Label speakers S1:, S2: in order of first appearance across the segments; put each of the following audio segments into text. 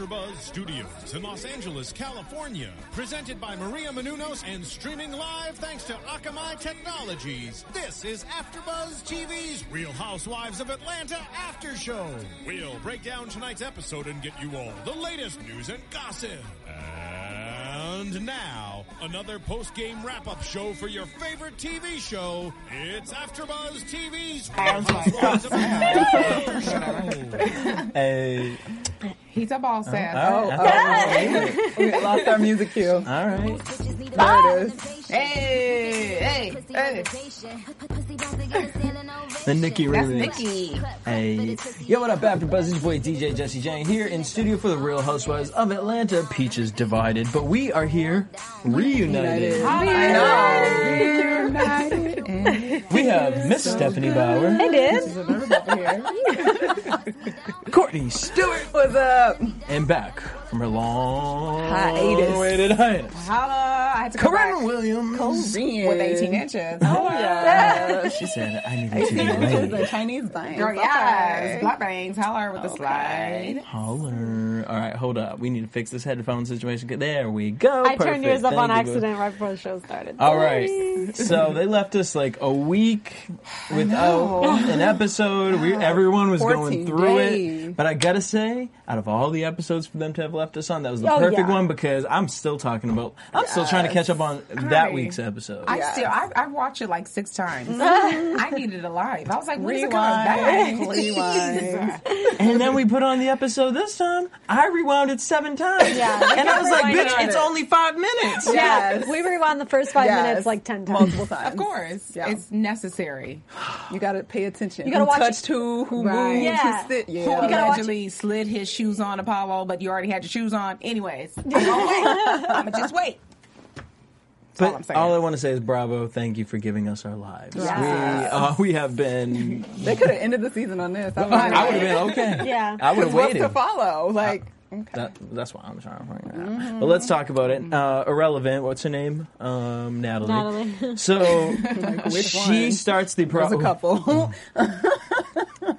S1: AfterBuzz Studios in Los Angeles, California, presented by Maria Menounos and streaming live thanks to Akamai Technologies. This is AfterBuzz TV's Real Housewives of Atlanta After Show. We'll break down tonight's episode and get you all the latest news and gossip. And now, another post-game wrap-up show for your favorite TV show. It's AfterBuzz TV's Real Housewives of Atlanta After
S2: Hey.
S3: He's a boss oh, ass.
S2: Oh, oh, oh
S3: we lost our music cue.
S2: all right.
S3: There it is. Hey, hey, hey.
S2: The Nikki
S3: That's
S2: remix.
S3: Nikki.
S2: Hey. Yo, what up, After Buzz? It's your boy DJ Jesse Jane here in studio for the Real Housewives of Atlanta. Peaches divided, but we are here reunited.
S3: I know.
S2: We have Miss Stephanie Bauer.
S4: I did.
S2: Courtney Stewart.
S3: What's up?
S2: And back from her long
S3: Hiatus.
S2: awaited hiatus.
S3: Holla. I had to go
S2: Corrinne
S3: back
S2: Williams.
S3: Korean. with 18 inches. Oh, oh
S2: Yeah. She said, I need to be
S3: The
S2: ready.
S3: Chinese bangs.
S4: Girl,
S3: yes. Black bangs. Holler with the slide.
S2: Holler. All right, hold up. We need to fix this headphone situation. There we go.
S4: I turned yours up
S2: Perfect.
S4: on
S2: you.
S4: accident right before the show started.
S2: All right. So they left us like a week without an episode. We, everyone was going through
S3: days.
S2: it. But I gotta say, out of all the episodes for them to have left us on, that was the
S4: Oh,
S2: perfect
S4: yeah.
S2: one because I'm still talking about, I'm still trying to catch up on that
S3: Right.
S2: week's episode.
S3: I
S4: Mm-hmm.
S3: still, I, I watched it like six times. I needed it live. I was like, when is it coming
S4: Rewind.
S3: back?
S2: and then we put on the episode this time. I rewound it seven times.
S4: Yeah.
S2: And I was like,
S4: Rewind
S2: bitch,
S4: it.
S2: it's only five minutes.
S4: Yeah,
S3: Yes.
S4: we rewound the first five
S3: Yes.
S4: minutes like ten times.
S3: Multiple times.
S5: Of course,
S3: Yeah.
S5: it's necessary.
S3: You gotta pay attention.
S4: You gotta
S3: who
S4: watch
S3: touched
S4: it.
S3: who, who
S5: Right.
S3: moved,
S4: Yeah.
S3: who sit. Yeah.
S5: Who allegedly slid his shoes on Apollo, but you already had your shoes on. Anyways, I'm gonna wait. I'm gonna just wait.
S2: But
S5: all I'm saying.
S2: all I want to say is bravo. Thank you for giving us our lives.
S3: Yes.
S2: We, uh, we have been.
S3: They could have ended the season on this. I,
S2: I would have been okay.
S4: Yeah.
S2: I would have waited.
S3: to follow? Like, okay.
S2: That, that's why I'm trying to find out. But let's talk about it. Uh, irrelevant. What's her name? Um, Natalie.
S4: Natalie.
S2: So
S3: which
S2: she
S3: one?
S2: starts the
S3: There's
S2: pro.
S3: a couple.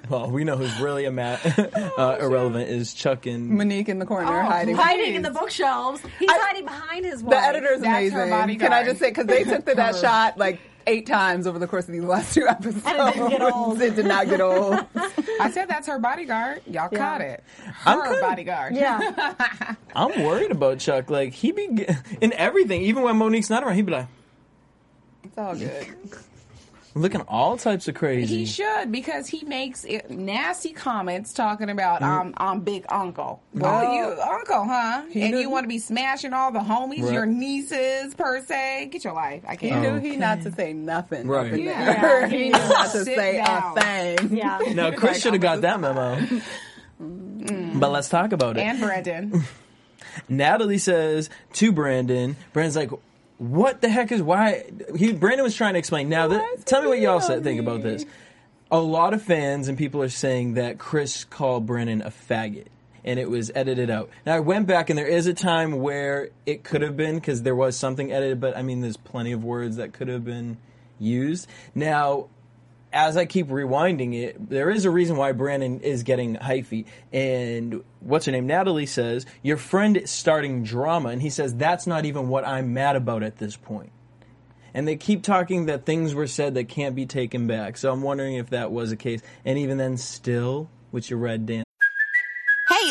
S2: Well, we know who's really a ma- uh, irrelevant is Chuck and
S3: Monique in the corner hiding.
S4: hiding in the bookshelves. He's
S3: I-
S4: hiding behind his wife.
S3: The editor's
S5: That's her
S3: amazing.
S5: bodyguard.
S3: Can I just say, because they took the, that shot like eight times over the course of these last two episodes.
S4: And it didn't get old.
S3: it did not get old.
S5: I said that's her bodyguard. Y'all
S4: Yeah.
S5: caught it.
S2: I'm
S5: Her
S2: kinda-
S5: bodyguard.
S4: Yeah.
S2: I'm worried about Chuck. Like he be in everything, even when Monique's not around, he'd be like,
S3: It's all good.
S2: Looking all types of crazy.
S5: He should because he makes it nasty comments talking about um I'm big uncle. Well,
S6: Well,
S5: you uncle, huh? And you
S6: didn't-
S5: want to be smashing all the homies,
S2: Right.
S5: your nieces per se. Get your life. I can't.
S6: knew he not to say nothing.
S2: Right.
S6: Up in
S5: Yeah.
S6: he knew not to say
S5: down.
S6: a thing.
S4: Yeah.
S2: now Chris should have got that memo. but let's talk about it.
S5: And Brandon.
S2: Natalie says to Brandon, Brandon's like, "What the heck is why?" He Brandon was trying to explain. Now, th- tell me what y'all said, think about this. A lot of fans and people are saying that Chris called Brandon a faggot. And it was edited out. Now I went back, and there is a time where it could have been because there was something edited, but I mean, there's plenty of words that could have been used. Now, as I keep rewinding it, there is a reason why Brandon is getting hyphy. And what's her name? Natalie says, Your friend is starting drama. And he says, That's not even what I'm mad about at this point. And they keep talking that things were said that can't be taken back. So I'm wondering if that was the case. And even then, still, with your red dance.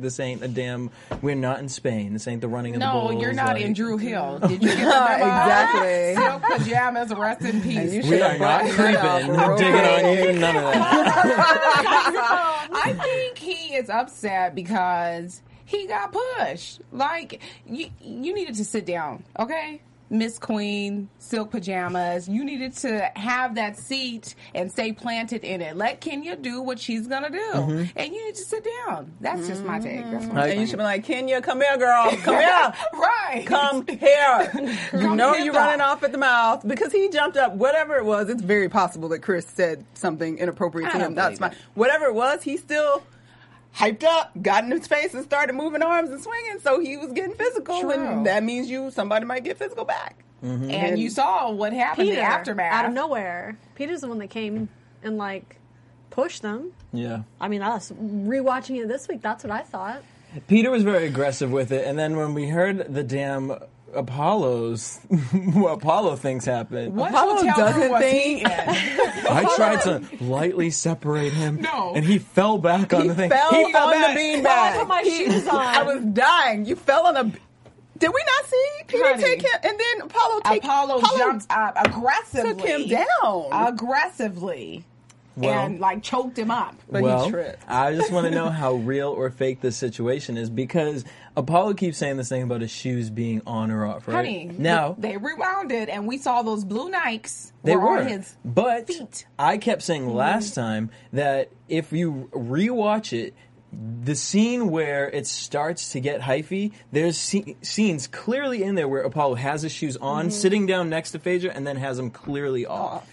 S2: This ain't a damn. We're not in Spain. This ain't the running of the bulls.
S5: No,
S2: bulls.
S5: you're not
S2: like-
S5: in Dru Hill. Did you get the memo?
S6: Exactly.
S5: Silk pajamas, rest in peace.
S2: We are not
S6: brought that up
S2: creeping,
S6: real
S2: digging on you, none of that.
S5: I think he is upset because he got pushed. Like you, you needed to sit down, okay? Miss Queen, silk pajamas. You needed to have that seat and stay planted in it. Let Kenya do what she's gonna do,
S2: Mm-hmm.
S5: and you need to sit down. That's just my take. That's my
S2: Right.
S6: And you should be like, Kenya, come here, girl. Come here.
S5: right.
S6: Come here. You know you're running off at the mouth because he jumped up. Whatever it was, it's very possible that Chris said something inappropriate to him. That's fine.
S5: it.
S6: Whatever it was, he still hyped up, got in his face, and started moving arms and swinging. So he was getting physical,
S5: True.
S6: and that means you somebody might get physical back. Mm-hmm.
S5: And you saw what happened.
S4: Peter,
S5: the aftermath.
S4: out of nowhere. Peter's the one that came and like pushed them.
S2: Yeah.
S4: I mean, us rewatching it this week. That's what I thought.
S2: Peter was very aggressive with it, and then when we heard the damn Apollo's what Apollo things happen,
S5: What
S6: Apollo doesn't
S5: room was he
S6: think-
S2: I tried to lightly separate him,
S5: No.
S2: and he fell back on
S6: He
S2: the thing.
S6: He fell
S2: He
S6: on
S2: fell
S6: the
S2: back.
S6: beanbag.
S4: I put my
S6: He-
S4: shoes on.
S6: I was dying. You fell on a. Did we not see Peter
S5: Honey.
S6: take him? And then Apollo take
S5: Apollo, jumped up aggressively.
S6: took him down.
S5: aggressively,
S2: Well-
S5: and like choked him up.
S6: But he tripped.
S2: I just want to know how real or fake this situation is because Apollo keeps saying this thing about his shoes being on or off, right?
S5: Honey,
S2: now
S5: they rewound it, and we saw those blue Nikes
S2: They
S5: were,
S2: were,
S5: on his.
S2: but
S5: feet.
S2: I kept saying
S5: Mm-hmm.
S2: last time that if you rewatch it, the scene where it starts to get hyphy, there's sce- scenes clearly in there where Apollo has his shoes on,
S5: Mm-hmm.
S2: sitting down next to Phaedra, and then has them clearly off.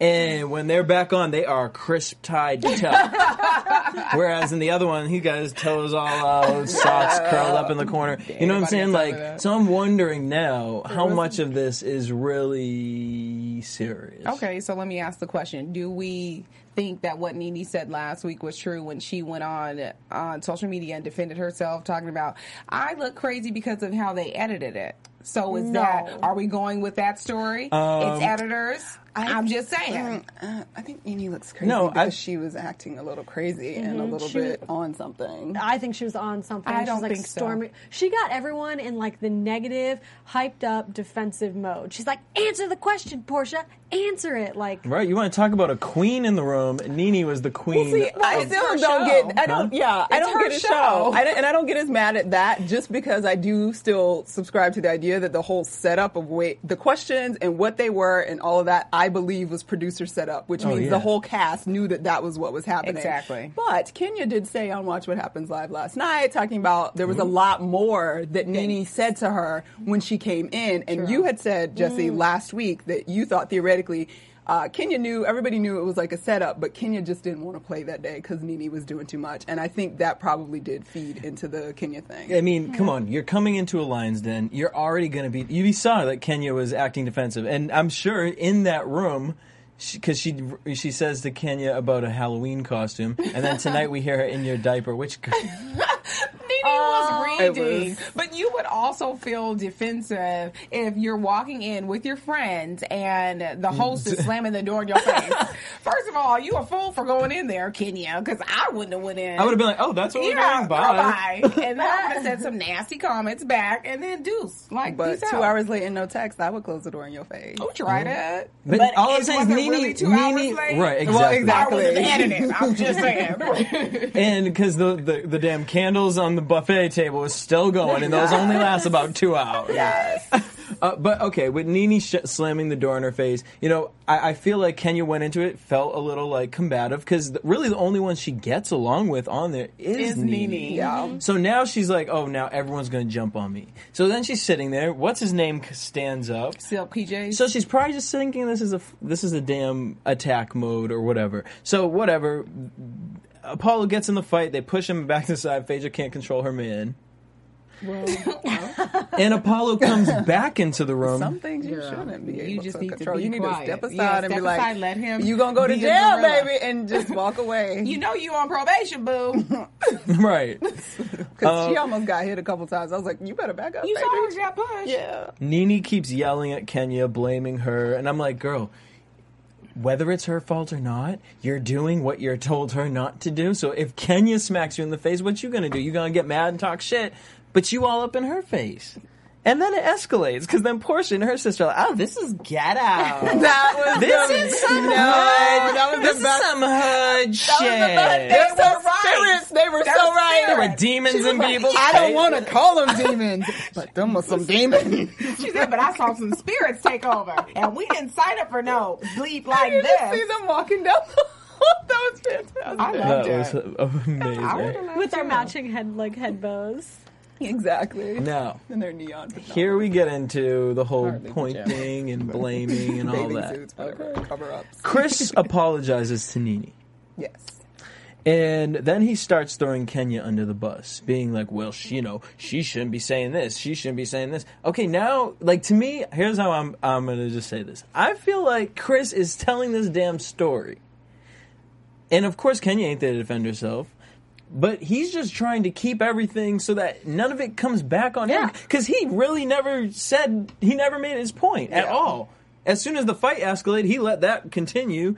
S2: And when they're back on, they are crisp tied to toe. Whereas in the other one, he got his toes all out, socks curled up in the corner. You know what I'm saying? Like, so I'm wondering now how much of this is really serious.
S5: Okay, so let me ask the question: Do we think that what Nene said last week was true when she went on on social media and defended herself, talking about I look crazy because of how they edited it? So is
S4: No.
S5: that are we going with that story?
S2: Um,
S5: it's editors. I, am just saying.
S6: Uh, I think Nene looks crazy
S2: No,
S6: because
S2: I-
S6: she was acting a little crazy and a little
S4: She-
S6: bit on something.
S4: I think she was on something.
S5: I
S4: She's
S5: don't
S4: like
S5: think so.
S4: She got everyone in like the negative, hyped up, defensive mode. She's like, "Answer the question, Porsha. Answer it." Like,
S2: Right, you want to talk about a queen in the room? Nene was the queen.
S6: See, I still don't
S5: show.
S6: get. I don't. Yeah, I don't
S5: her
S6: get his
S5: show.
S6: show, I don't, and I don't get as mad at that just because I do still subscribe to the idea that the whole setup of way the questions and what they were and all of that I believe was producer set up, which
S2: Oh,
S6: means
S2: yeah.
S6: the whole cast knew that that was what was happening.
S5: Exactly.
S6: But Kenya did say on Watch What Happens Live last night, talking about there was a mm-hmm. lot more that Nene said to her when she came in, and you had said Jesse mm-hmm. last week that you thought theoretically. Uh, Kenya knew, everybody knew it was like a setup, but Kenya just didn't want to play that day because NeNe was doing too much. And I think that probably did feed into the Kenya thing.
S2: I mean, come on, you're coming into a lion's den. You're already going to be. You saw that Kenya was acting defensive, and I'm sure in that room, because she, she says to Kenya about a Halloween costume, and then tonight we hear her in your diaper. Which
S5: Nene was
S6: uh,
S5: reading,
S6: was-
S5: but you would also feel defensive if you're walking in with your friends and the host is slamming the door in your face. First of all, you a fool for going in there, Kenya, because I wouldn't have went in.
S2: I would have been like, oh, that's what we're
S5: yeah,
S2: doing. Bye.
S5: bye. and then I would have said some nasty comments back, and then deuce, like
S6: But
S5: peace
S6: two
S5: out.
S6: hours late and no text, I would close the door in your face.
S5: Oh, try mm-hmm. that.
S2: But, all I'm
S5: it
S2: saying is Nene,
S5: really two
S2: Nene-
S5: hours late.
S2: right?
S6: Well,
S2: Exactly.
S5: I was
S6: Exactly.
S5: editing. I'm just saying.
S2: And because the, the the damn candles on the buffet table is still going, and those only last about two hours.
S6: Yes.
S2: Uh, but okay, with Nene sh- slamming the door in her face, you know, I, I feel like Kenya went into it, felt a little like combative because really the only one she gets along with on there is,
S5: Is
S2: Nene.
S5: Nene.
S6: Yeah.
S2: So now she's like, oh, now everyone's going to jump on me. So then she's sitting there. What's his name stands up.
S5: Silk PJs.
S2: So she's probably just thinking this is a this is a damn attack mode or whatever. So whatever. Apollo gets in the fight. They push him back to the side. Phaedra can't control her man. and Apollo comes back into the room.
S6: Some things you
S5: Girl,
S6: shouldn't be
S5: you
S6: able
S5: just
S6: to
S5: need to
S6: control.
S5: be
S6: you need
S5: quiet.
S6: to step aside
S5: Yeah,
S6: and be
S5: step
S6: like,
S5: aside, let him
S6: "You gonna go to jail,
S5: gorilla."
S6: baby," and just walk away.
S5: you know you on probation, boo.
S2: right.
S6: Because she uh, almost got hit a couple times. I was like, "You better back up,
S5: You
S6: baby."
S5: saw her get pushed.
S6: Yeah.
S2: Nene keeps yelling at Kenya, blaming her, and I'm like, girl, whether it's her fault or not, you're doing what you're told her not to do. So if Kenya smacks you in the face, what you gonna do? You gonna get mad and talk shit, but you all up in her face. And then it escalates because then Porsha and her sister are like, "Oh, this is ghetto.
S6: That was
S2: this
S6: the,
S2: is some
S6: no,
S2: hood.
S6: That was
S2: this
S6: the best.
S2: is some hood shit.
S6: They were right. Spirits. They were
S5: That
S6: so
S5: was
S6: right.
S2: There were demons in people's
S6: I don't want to call them demons, but them was some demons.
S5: She said, but I saw some spirits take over, and we didn't sign up for no bleep
S6: I
S5: like
S6: didn't see
S5: this.
S6: them walking down. that was fantastic.
S5: I
S2: That
S5: loved
S2: was
S5: it.
S2: amazing.
S5: I
S4: with our
S5: to.
S4: matching head like head bows.
S6: Exactly.
S2: Now,
S6: And their neon.
S2: here we get into the whole
S6: Hardly
S2: pointing and blaming and all
S6: bathing
S2: that.
S6: suits, whatever, cover ups.
S2: Chris apologizes to Nene.
S6: Yes.
S2: And then he starts throwing Kenya under the bus, being like, well, she, you know, she shouldn't be saying this. She shouldn't be saying this. Okay, now, like, to me, here's how I'm, I'm going to just say this. I feel like Chris is telling this damn story. And of course, Kenya ain't there to defend herself. But he's just trying to keep everything so that none of it comes back on him. Because he really never said, he never made his point at all. As soon as the fight escalated, he let that continue.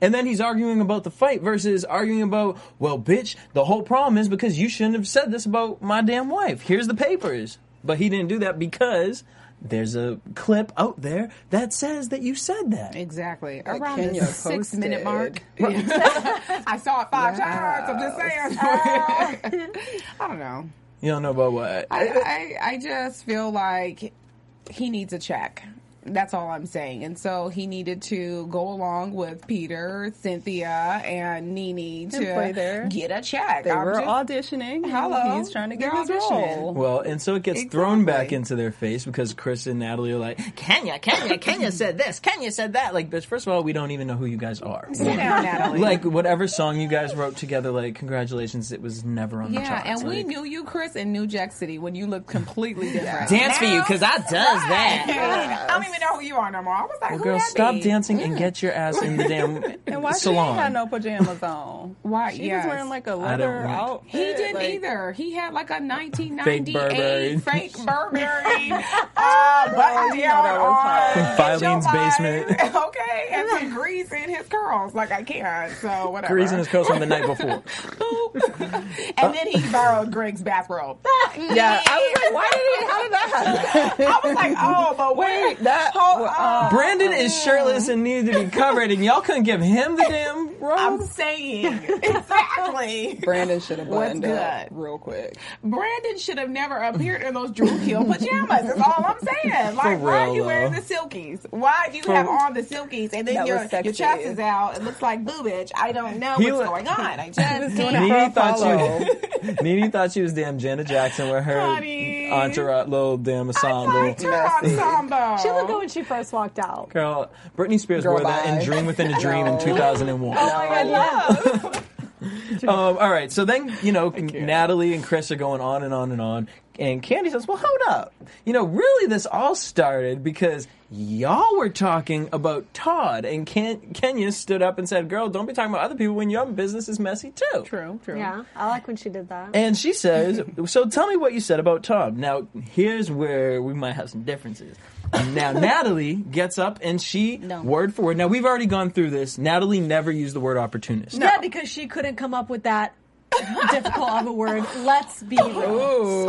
S2: And then he's arguing about the fight versus arguing about, well, bitch, the whole problem is because you shouldn't have said this about my damn wife. Here's the papers. But he didn't do that because there's a clip out there that says that you said that.
S5: Exactly.
S6: That
S5: Around
S6: Kenya
S5: the six minute mark. I saw it five times. I'm just saying. I don't know.
S2: You don't know about what?
S5: I, I, I just feel like he needs a check. That's all I'm saying. And so he needed to go along with Peter, Cynthia, and NeNe to
S6: play
S5: get a check.
S6: They
S5: I'm
S6: were
S5: just-
S6: auditioning.
S5: Hello.
S6: He's trying to get
S5: They're
S6: his role.
S2: Well, and so it gets thrown back into their face because Chris and Natalie are like, Kenya, Kenya, Kenya said this, Kenya said that. Like, bitch, first of all, we don't even know who you guys are.
S5: Sit down, Natalie.
S2: Like, whatever song you guys wrote together, like, congratulations, it was never on the
S5: yeah,
S2: charts.
S5: and we knew you, Chris, in New Jack City when you looked completely different.
S2: Dance for you, 'cause I does that.
S5: I don't even know who you are no more. I was like,
S2: Well,
S5: who
S2: girl,
S5: that
S2: stop
S5: be?
S2: dancing and get your ass in the damn
S6: And why she
S2: salon.
S6: ain't had no pajamas on?
S5: Why?
S6: She
S5: yes.
S6: was wearing like a
S2: I don't
S6: leather outfit.
S5: He didn't
S6: like-
S5: either. He had like a 1998 fake Burberry uh, button
S6: you know that was hot.
S5: down
S2: From
S5: on
S2: Filene's basement.
S5: okay, and some grease in his curls. Like I can't. So whatever.
S2: Greasing his curls from the night before.
S5: And then he borrowed Greg's bathrobe.
S6: Yeah, I was like, why did he? How did that happen?
S5: I was like, oh, but wait,
S6: that-
S5: Hold
S6: well, uh,
S5: on.
S2: Brandon is shirtless and needed to be covered, and y'all couldn't give him the damn
S5: I'm saying exactly.
S6: Brandon should have
S5: What's
S6: buttoned up real quick.
S5: Brandon should have never appeared in those Dru Hill pajamas. That's all I'm saying. Like, why are you wearing
S2: though.
S5: the silkies? Why do you have on the silkies and then your
S6: was
S5: your chest is out? It looks like boobage. I don't know
S2: He
S5: what's
S2: wa-
S5: going on. I just
S6: doing
S5: can't.
S6: it
S2: Nene
S6: a
S2: thought she, Nene thought she was damn Janet Jackson with her
S5: Honey.
S2: entourage, little damn ensemble.
S5: I her ensemble.
S4: She looked good when she first walked out.
S2: Girl, Britney Spears
S6: Girl,
S2: wore that in. Dream Within a Dream in
S6: No.
S2: 2001.
S4: Oh my god, yeah.
S2: Um, all right, so then you know Natalie and Chris are going on and on and on. And Kandi says, "Well, hold up. You know, really, this all started because y'all were talking about Todd, and Ken- Kenya stood up and said, "Girl, don't be talking about other people when your business is messy too."
S6: True, true.
S4: Yeah, I like when she did that.
S2: And she says, "So tell me what you said about Todd." Now, here's where we might have some differences. Now, Natalie gets up and she, word for word. Now, we've already gone through this. Natalie never used the word opportunist.
S4: Yeah, because she couldn't come up with that difficult of a word. Let's be real.
S5: Oh,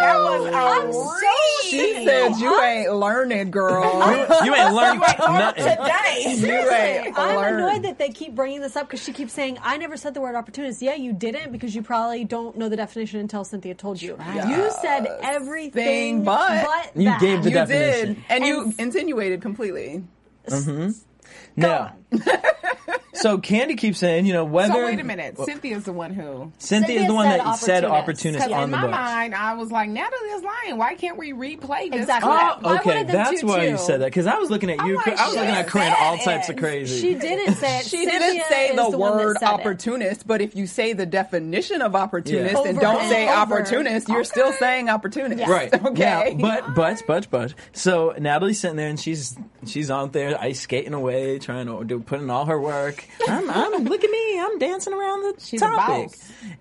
S5: that was
S4: I'm so
S6: She said you ain't learned, girl.
S2: You ain't learned nothing.
S5: today.
S6: You ain't
S4: I'm
S6: learned.
S4: annoyed that they keep bringing this up because she keeps saying, I never said the word opportunist. Yeah, you didn't because you probably don't know the definition until Cynthia told you. You said everything
S6: Thing but-
S2: You
S4: that.
S2: gave the
S6: you
S2: definition.
S6: did, and, you
S4: And-
S6: insinuated completely. Mm-hmm.
S2: Now, so Kandi keeps saying, you know, whether
S5: So wait a minute. Cynthia's the one who.
S2: Cynthia is the one
S4: said
S2: that said
S4: opportunist.
S2: opportunist
S5: Because
S2: on
S5: in
S2: the
S5: my
S2: bus.
S5: mind, I was like, Natalie is lying. Why can't we replay this?
S4: Exactly.
S5: clip?
S2: Oh,
S4: I
S2: okay, that's
S4: to,
S2: why you said that. Because I was looking at you.
S5: like,
S2: I was looking at
S5: she
S2: Corrinne all types of crazy.
S4: She didn't say it.
S6: She
S4: Cynthia
S6: didn't say the,
S4: the
S6: word
S4: said it.
S6: opportunist, but if you say the definition of opportunist
S2: Yeah.
S6: and don't
S4: and
S6: say
S4: over.
S6: opportunist, you're still saying opportunist.
S2: Right.
S6: Okay.
S2: Now, but but but but so Natalie's sitting there and she's she's out there ice skating away, trying to do putting all her work. I'm, I'm look at me, I'm dancing around the
S5: She's
S2: topic.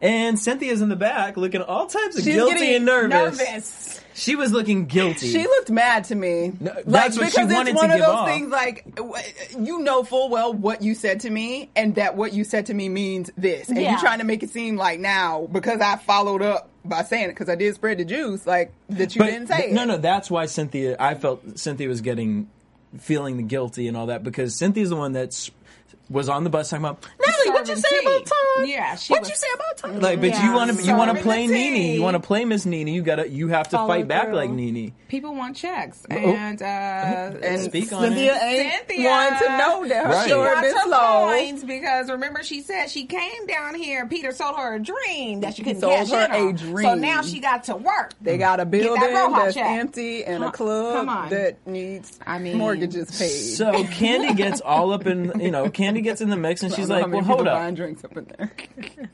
S2: And Cynthia's in the back looking all types of
S6: She's
S2: guilty and nervous.
S5: Nervous.
S2: She was looking guilty.
S6: She looked mad to me.
S2: No,
S6: like,
S2: that's what she
S6: because
S2: wanted
S6: it's one
S2: give
S6: of those
S2: off.
S6: things like you know full well what you said to me and that what you said to me means this. And
S4: Yeah.
S6: you're trying to make it seem like now because I followed up by saying it because I did spread the juice like that you
S2: But
S6: didn't say
S2: th-
S6: it.
S2: No, no, that's why Cynthia. I felt Cynthia was getting feeling the guilty and all that because Cynthia's the one that's was on the bus talking about Natalie. What'd you say about
S5: tea.
S2: Todd?
S5: Yeah, she
S2: What'd
S5: was-
S2: you say about Todd? Like, but you want to you want to play
S5: the
S2: Nene. You want to play Miss Nene. You gotta you have to
S4: Follow
S2: fight back
S4: through.
S2: like Nene.
S5: People want checks.
S2: Oh.
S5: And, uh,
S6: and
S2: Speak on
S6: Cynthia
S2: it.
S6: ain't
S5: Cynthia.
S6: one to know that her
S2: Right.
S5: She
S6: story
S5: got her
S6: slow.
S5: points because remember she said she came down here. Peter sold her a dream that she couldn't
S6: Sold
S5: cash
S6: her
S5: in on.
S6: a dream.
S5: So now she got to work.
S6: They got a building
S5: Roja
S6: that's
S5: check.
S6: empty and a club that needs
S5: I mean-
S6: mortgages paid.
S2: So Kandi gets all up in you know Kandi gets in the mix and
S6: I
S2: she's like,
S6: how many
S2: well, hold
S6: people
S2: up.
S6: buying drinks up in there.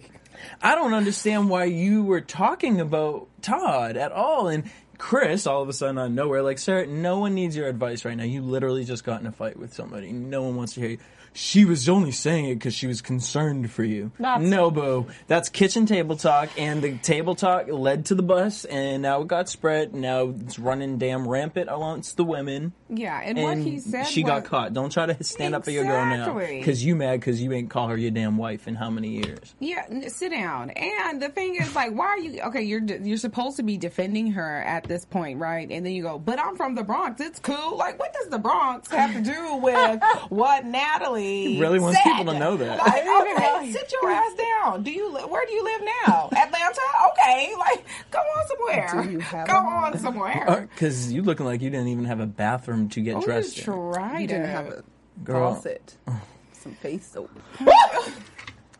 S2: I don't understand why you were talking about Todd at all. And Chris, all of a sudden out of nowhere, like, sir, no one needs your advice right now. You literally just got in a fight with somebody. No one wants to hear you. She was only saying it because she was concerned for you.
S4: That's-
S2: no, boo. That's kitchen table talk, and the table talk led to the bus, and now it got spread. Now it's running damn rampant amongst the women.
S5: Yeah, and, what he said
S2: she
S5: was,
S2: got caught. Don't try to stand up for your girl now,
S5: Exactly.
S2: because you mad because you ain't call her your damn wife in how many years?
S5: Yeah, n- sit down. And the thing is, like, why are you okay? You're d- you're supposed to be defending her at this point, right? And then you go, but I'm from the Bronx. It's cool. Like, what does the Bronx have to do with what Natalie
S2: He really wants
S5: said?
S2: people to know that.
S5: Like, okay, sit your ass down. Do you li- where do you live now? Atlanta? Okay, like, go on somewhere.
S6: Do you have
S5: go
S6: a-
S5: on somewhere.
S2: Uh, because you looking like you didn't even have a bathroom to get
S5: Oh,
S2: dressed
S5: you
S2: in.
S5: tried
S6: You didn't have a
S2: Girl.
S6: faucet, some face soap.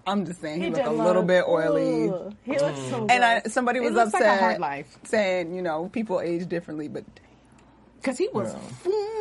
S6: I'm just saying he,
S4: He
S6: looked a little
S4: look-
S6: bit oily.
S4: Ugh, He looks so mm.
S6: And I,
S4: gross.
S6: somebody
S5: It
S6: was
S5: looks like a
S6: upset,
S5: hard life.
S6: saying you know people age differently, but
S5: Because he was.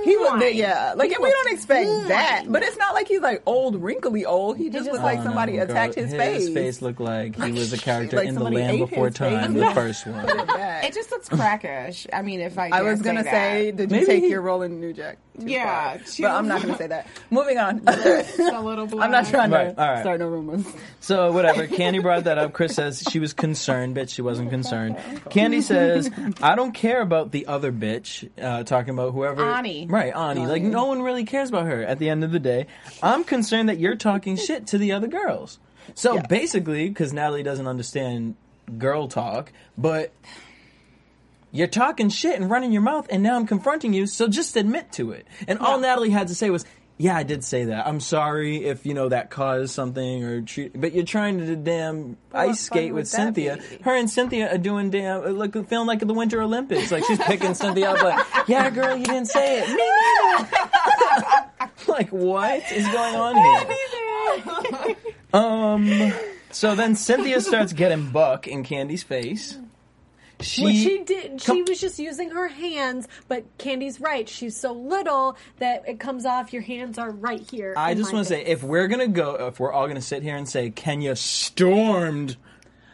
S6: he was
S5: fine.
S6: yeah. Like
S5: He
S6: and we don't expect
S5: fine.
S6: that, but it's not like he's like old, wrinkly old. He just
S4: just
S6: looked like
S2: Oh,
S6: somebody
S2: no,
S6: attacked
S2: girl.
S6: his, face.
S2: His face looked like he was a character
S6: Like
S2: in the Land Before Time,
S6: face.
S2: the first one.
S6: it.
S5: It just looks crackish. I mean, if I
S6: I was gonna
S5: say,
S6: say,
S5: that.
S6: did you
S2: Maybe
S6: take
S2: he-
S6: your role in New Jack? Too
S5: Yeah,
S6: far?
S5: she
S6: but I'm not gonna say that. Moving on.
S5: a little
S6: I'm not trying to
S2: Right, all right.
S6: start no rumors.
S2: So whatever. Kandi brought that up. Chris says she was concerned, bitch. She wasn't concerned. Kandi says, "I don't care about the other bitch." Uh, talking about whoever.
S5: Ani.
S2: Right, Ani. Like no one really cares about her. At the end of the day, I'm concerned that you're talking shit to the other girls. So basically, because Natalie doesn't understand girl talk, but you're talking shit and running your mouth, and now I'm confronting you. So just admit to it. And all Natalie had to say was. Yeah, I did say that. I'm sorry if you know that caused something or treat, but you're trying to damn ice skate with Cynthia.
S6: be?
S2: Her and Cynthia are doing damn uh, like feeling like the Winter Olympics. Like she's picking Cynthia up. Like, yeah, girl, you didn't say it. Me neither. like what is going on here? Um. So then Cynthia starts getting buck in Kandi's face. She,
S4: Well, she did. She was just using her hands, but Kandi's right. She's so little that it comes off. Your hands are right here.
S2: I just want to say, if we're gonna go, if we're all gonna sit here and say Kenya stormed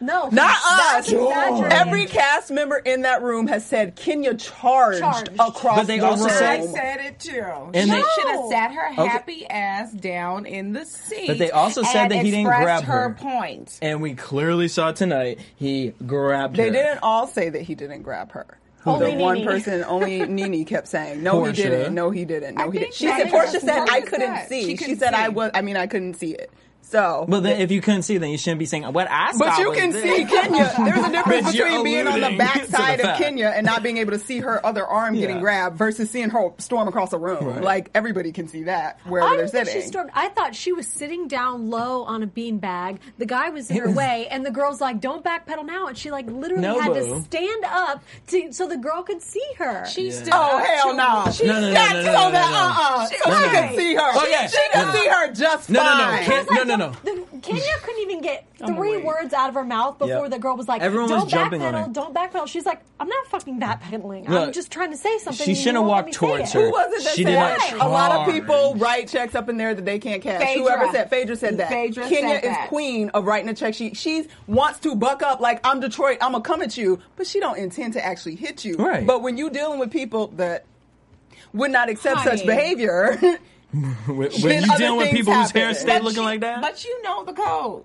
S4: No,
S6: Not us. Every cast member in that room has said Kenya charged,
S4: Charged.
S6: across
S2: But they
S6: the
S2: also
S6: room.
S2: said-
S5: I said it too.
S2: And
S5: she
S2: they-
S5: should have sat her
S2: Okay.
S5: happy ass down in the seat.
S2: But they also said that he didn't grab
S5: her
S2: her.
S5: point.
S2: And we clearly saw tonight he grabbed
S6: They
S2: her.
S6: They didn't all say that he didn't grab her.
S4: Only
S6: the one
S4: Nene.
S6: person, only NeNe kept saying, "No,
S2: Porsha.
S6: he didn't. No, he didn't. No,
S5: I
S6: he didn't." She said,
S5: "Porsha
S6: said I couldn't see."
S5: She
S6: She,
S5: couldn't
S6: said, "I was. I mean, I couldn't see it." So,
S2: Well, then, if you couldn't see, then you shouldn't be saying what I saw.
S6: but you can
S2: this."
S6: see Kenya. There's a difference
S2: But
S6: between being on the
S2: alluding to
S6: backside
S2: the
S6: of. Kenya and not being able to see her other arm getting grabbed versus seeing her storm across a room.
S2: Right.
S6: Like everybody can see that wherever
S4: I
S6: they're
S4: don't think she stormed. I thought she was sitting down low on a beanbag. The guy was in her way, and the girl's like, "Don't backpedal now," and she like literally
S2: No,
S4: had
S2: boo.
S4: to stand up to so the girl could see her.
S5: She
S2: Yeah.
S5: stood
S6: Oh
S5: up
S6: hell
S5: to-
S6: no!
S5: She
S2: No, no, no,
S6: That's
S2: no,
S6: so
S2: no, no,
S6: that uh uh she
S2: no.
S6: could see her.
S2: Oh, yeah.
S6: she could
S2: No, no.
S6: see her just
S2: No, no, no.
S6: fine.
S2: Can't-
S4: Like,
S2: no, no, no.
S4: The, Kenya couldn't even get three words out of her mouth before
S2: Yep.
S4: the girl was like,
S2: Everyone was
S4: "Don't
S2: jumping on her.
S4: backpedal, don't backpedal." She's like, "I'm not fucking backpedaling. I'm
S2: Look,
S4: just trying to say something."
S2: she
S4: and you
S2: shouldn't have
S4: won't let
S2: walked
S4: me say
S2: towards
S4: it."
S2: her.
S6: Who was it that
S2: She did not
S6: said a lot of people write checks up in there that they can't cash?
S5: Phaedra.
S6: Whoever said Phaedra said that.
S5: Phaedra
S6: Kenya
S5: said
S6: is
S5: that.
S6: queen of writing a check. She she wants to buck up like I'm Detroit. I'm gonna come at you, but she don't intend to actually hit you.
S2: Right.
S6: But when you dealing with people that would not accept such
S5: Honey.
S6: behavior,
S2: When, when you
S6: other
S2: dealing with
S6: things
S2: people whose hair
S6: happen.
S2: stay
S5: But
S2: looking
S5: you-
S2: like that,
S5: But you know the code.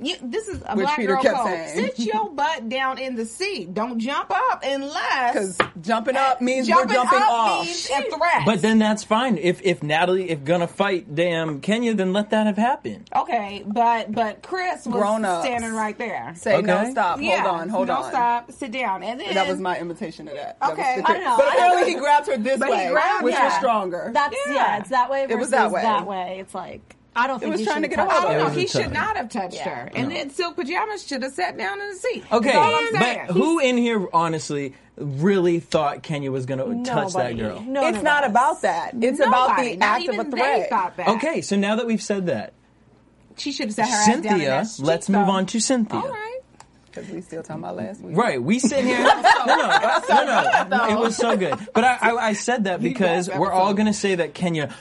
S5: You, this is a
S6: Which
S5: black
S6: Peter
S5: girl
S6: kept
S5: code.
S6: saying.
S5: Sit your butt down in the seat. Don't jump up unless
S6: because jumping up eh, means
S5: jumping
S6: we're jumping
S5: up
S6: off.
S5: means a threat.
S2: but then that's fine. If if Natalie if gonna fight damn Kenya, then let that have happened.
S5: okay, but but Chris was
S6: Grown-ups.
S5: standing right there.
S6: Say no,
S2: Okay.
S6: stop,
S5: yeah,
S6: hold on, hold
S5: no,
S6: on.
S5: stop, sit down, and then
S6: That was my imitation of that. That
S5: Okay.
S6: the
S5: I
S4: know.
S6: But apparently he grabs her this
S5: But he
S6: way,
S5: grabbed-
S6: which was stronger.
S4: That's yeah.
S5: Yeah.
S4: it's that way
S6: It was that way.
S4: that way. It's like I don't think
S6: was
S4: he
S6: trying to get
S4: touch
S6: away
S5: I
S6: with
S5: know. He
S2: a
S5: should not have touched her. And then Silk Pajamas should have sat down in the seat.
S2: Okay,
S5: all I'm saying.
S2: but who in here honestly really thought Kenya was gonna touch that girl?
S4: No,
S6: it's not
S4: no.
S6: about that. It's about the
S5: not
S6: act of a threat.
S5: thought that.
S2: Okay, so now that we've said that,
S5: she should have sat her ass down
S2: Cynthia, let's move on to Cynthia.
S5: All right.
S6: Because we still talking about last week.
S2: Right, we sit here. no, no, no, no. It was so good, but I, I, I said that because we're all going to say that Kenya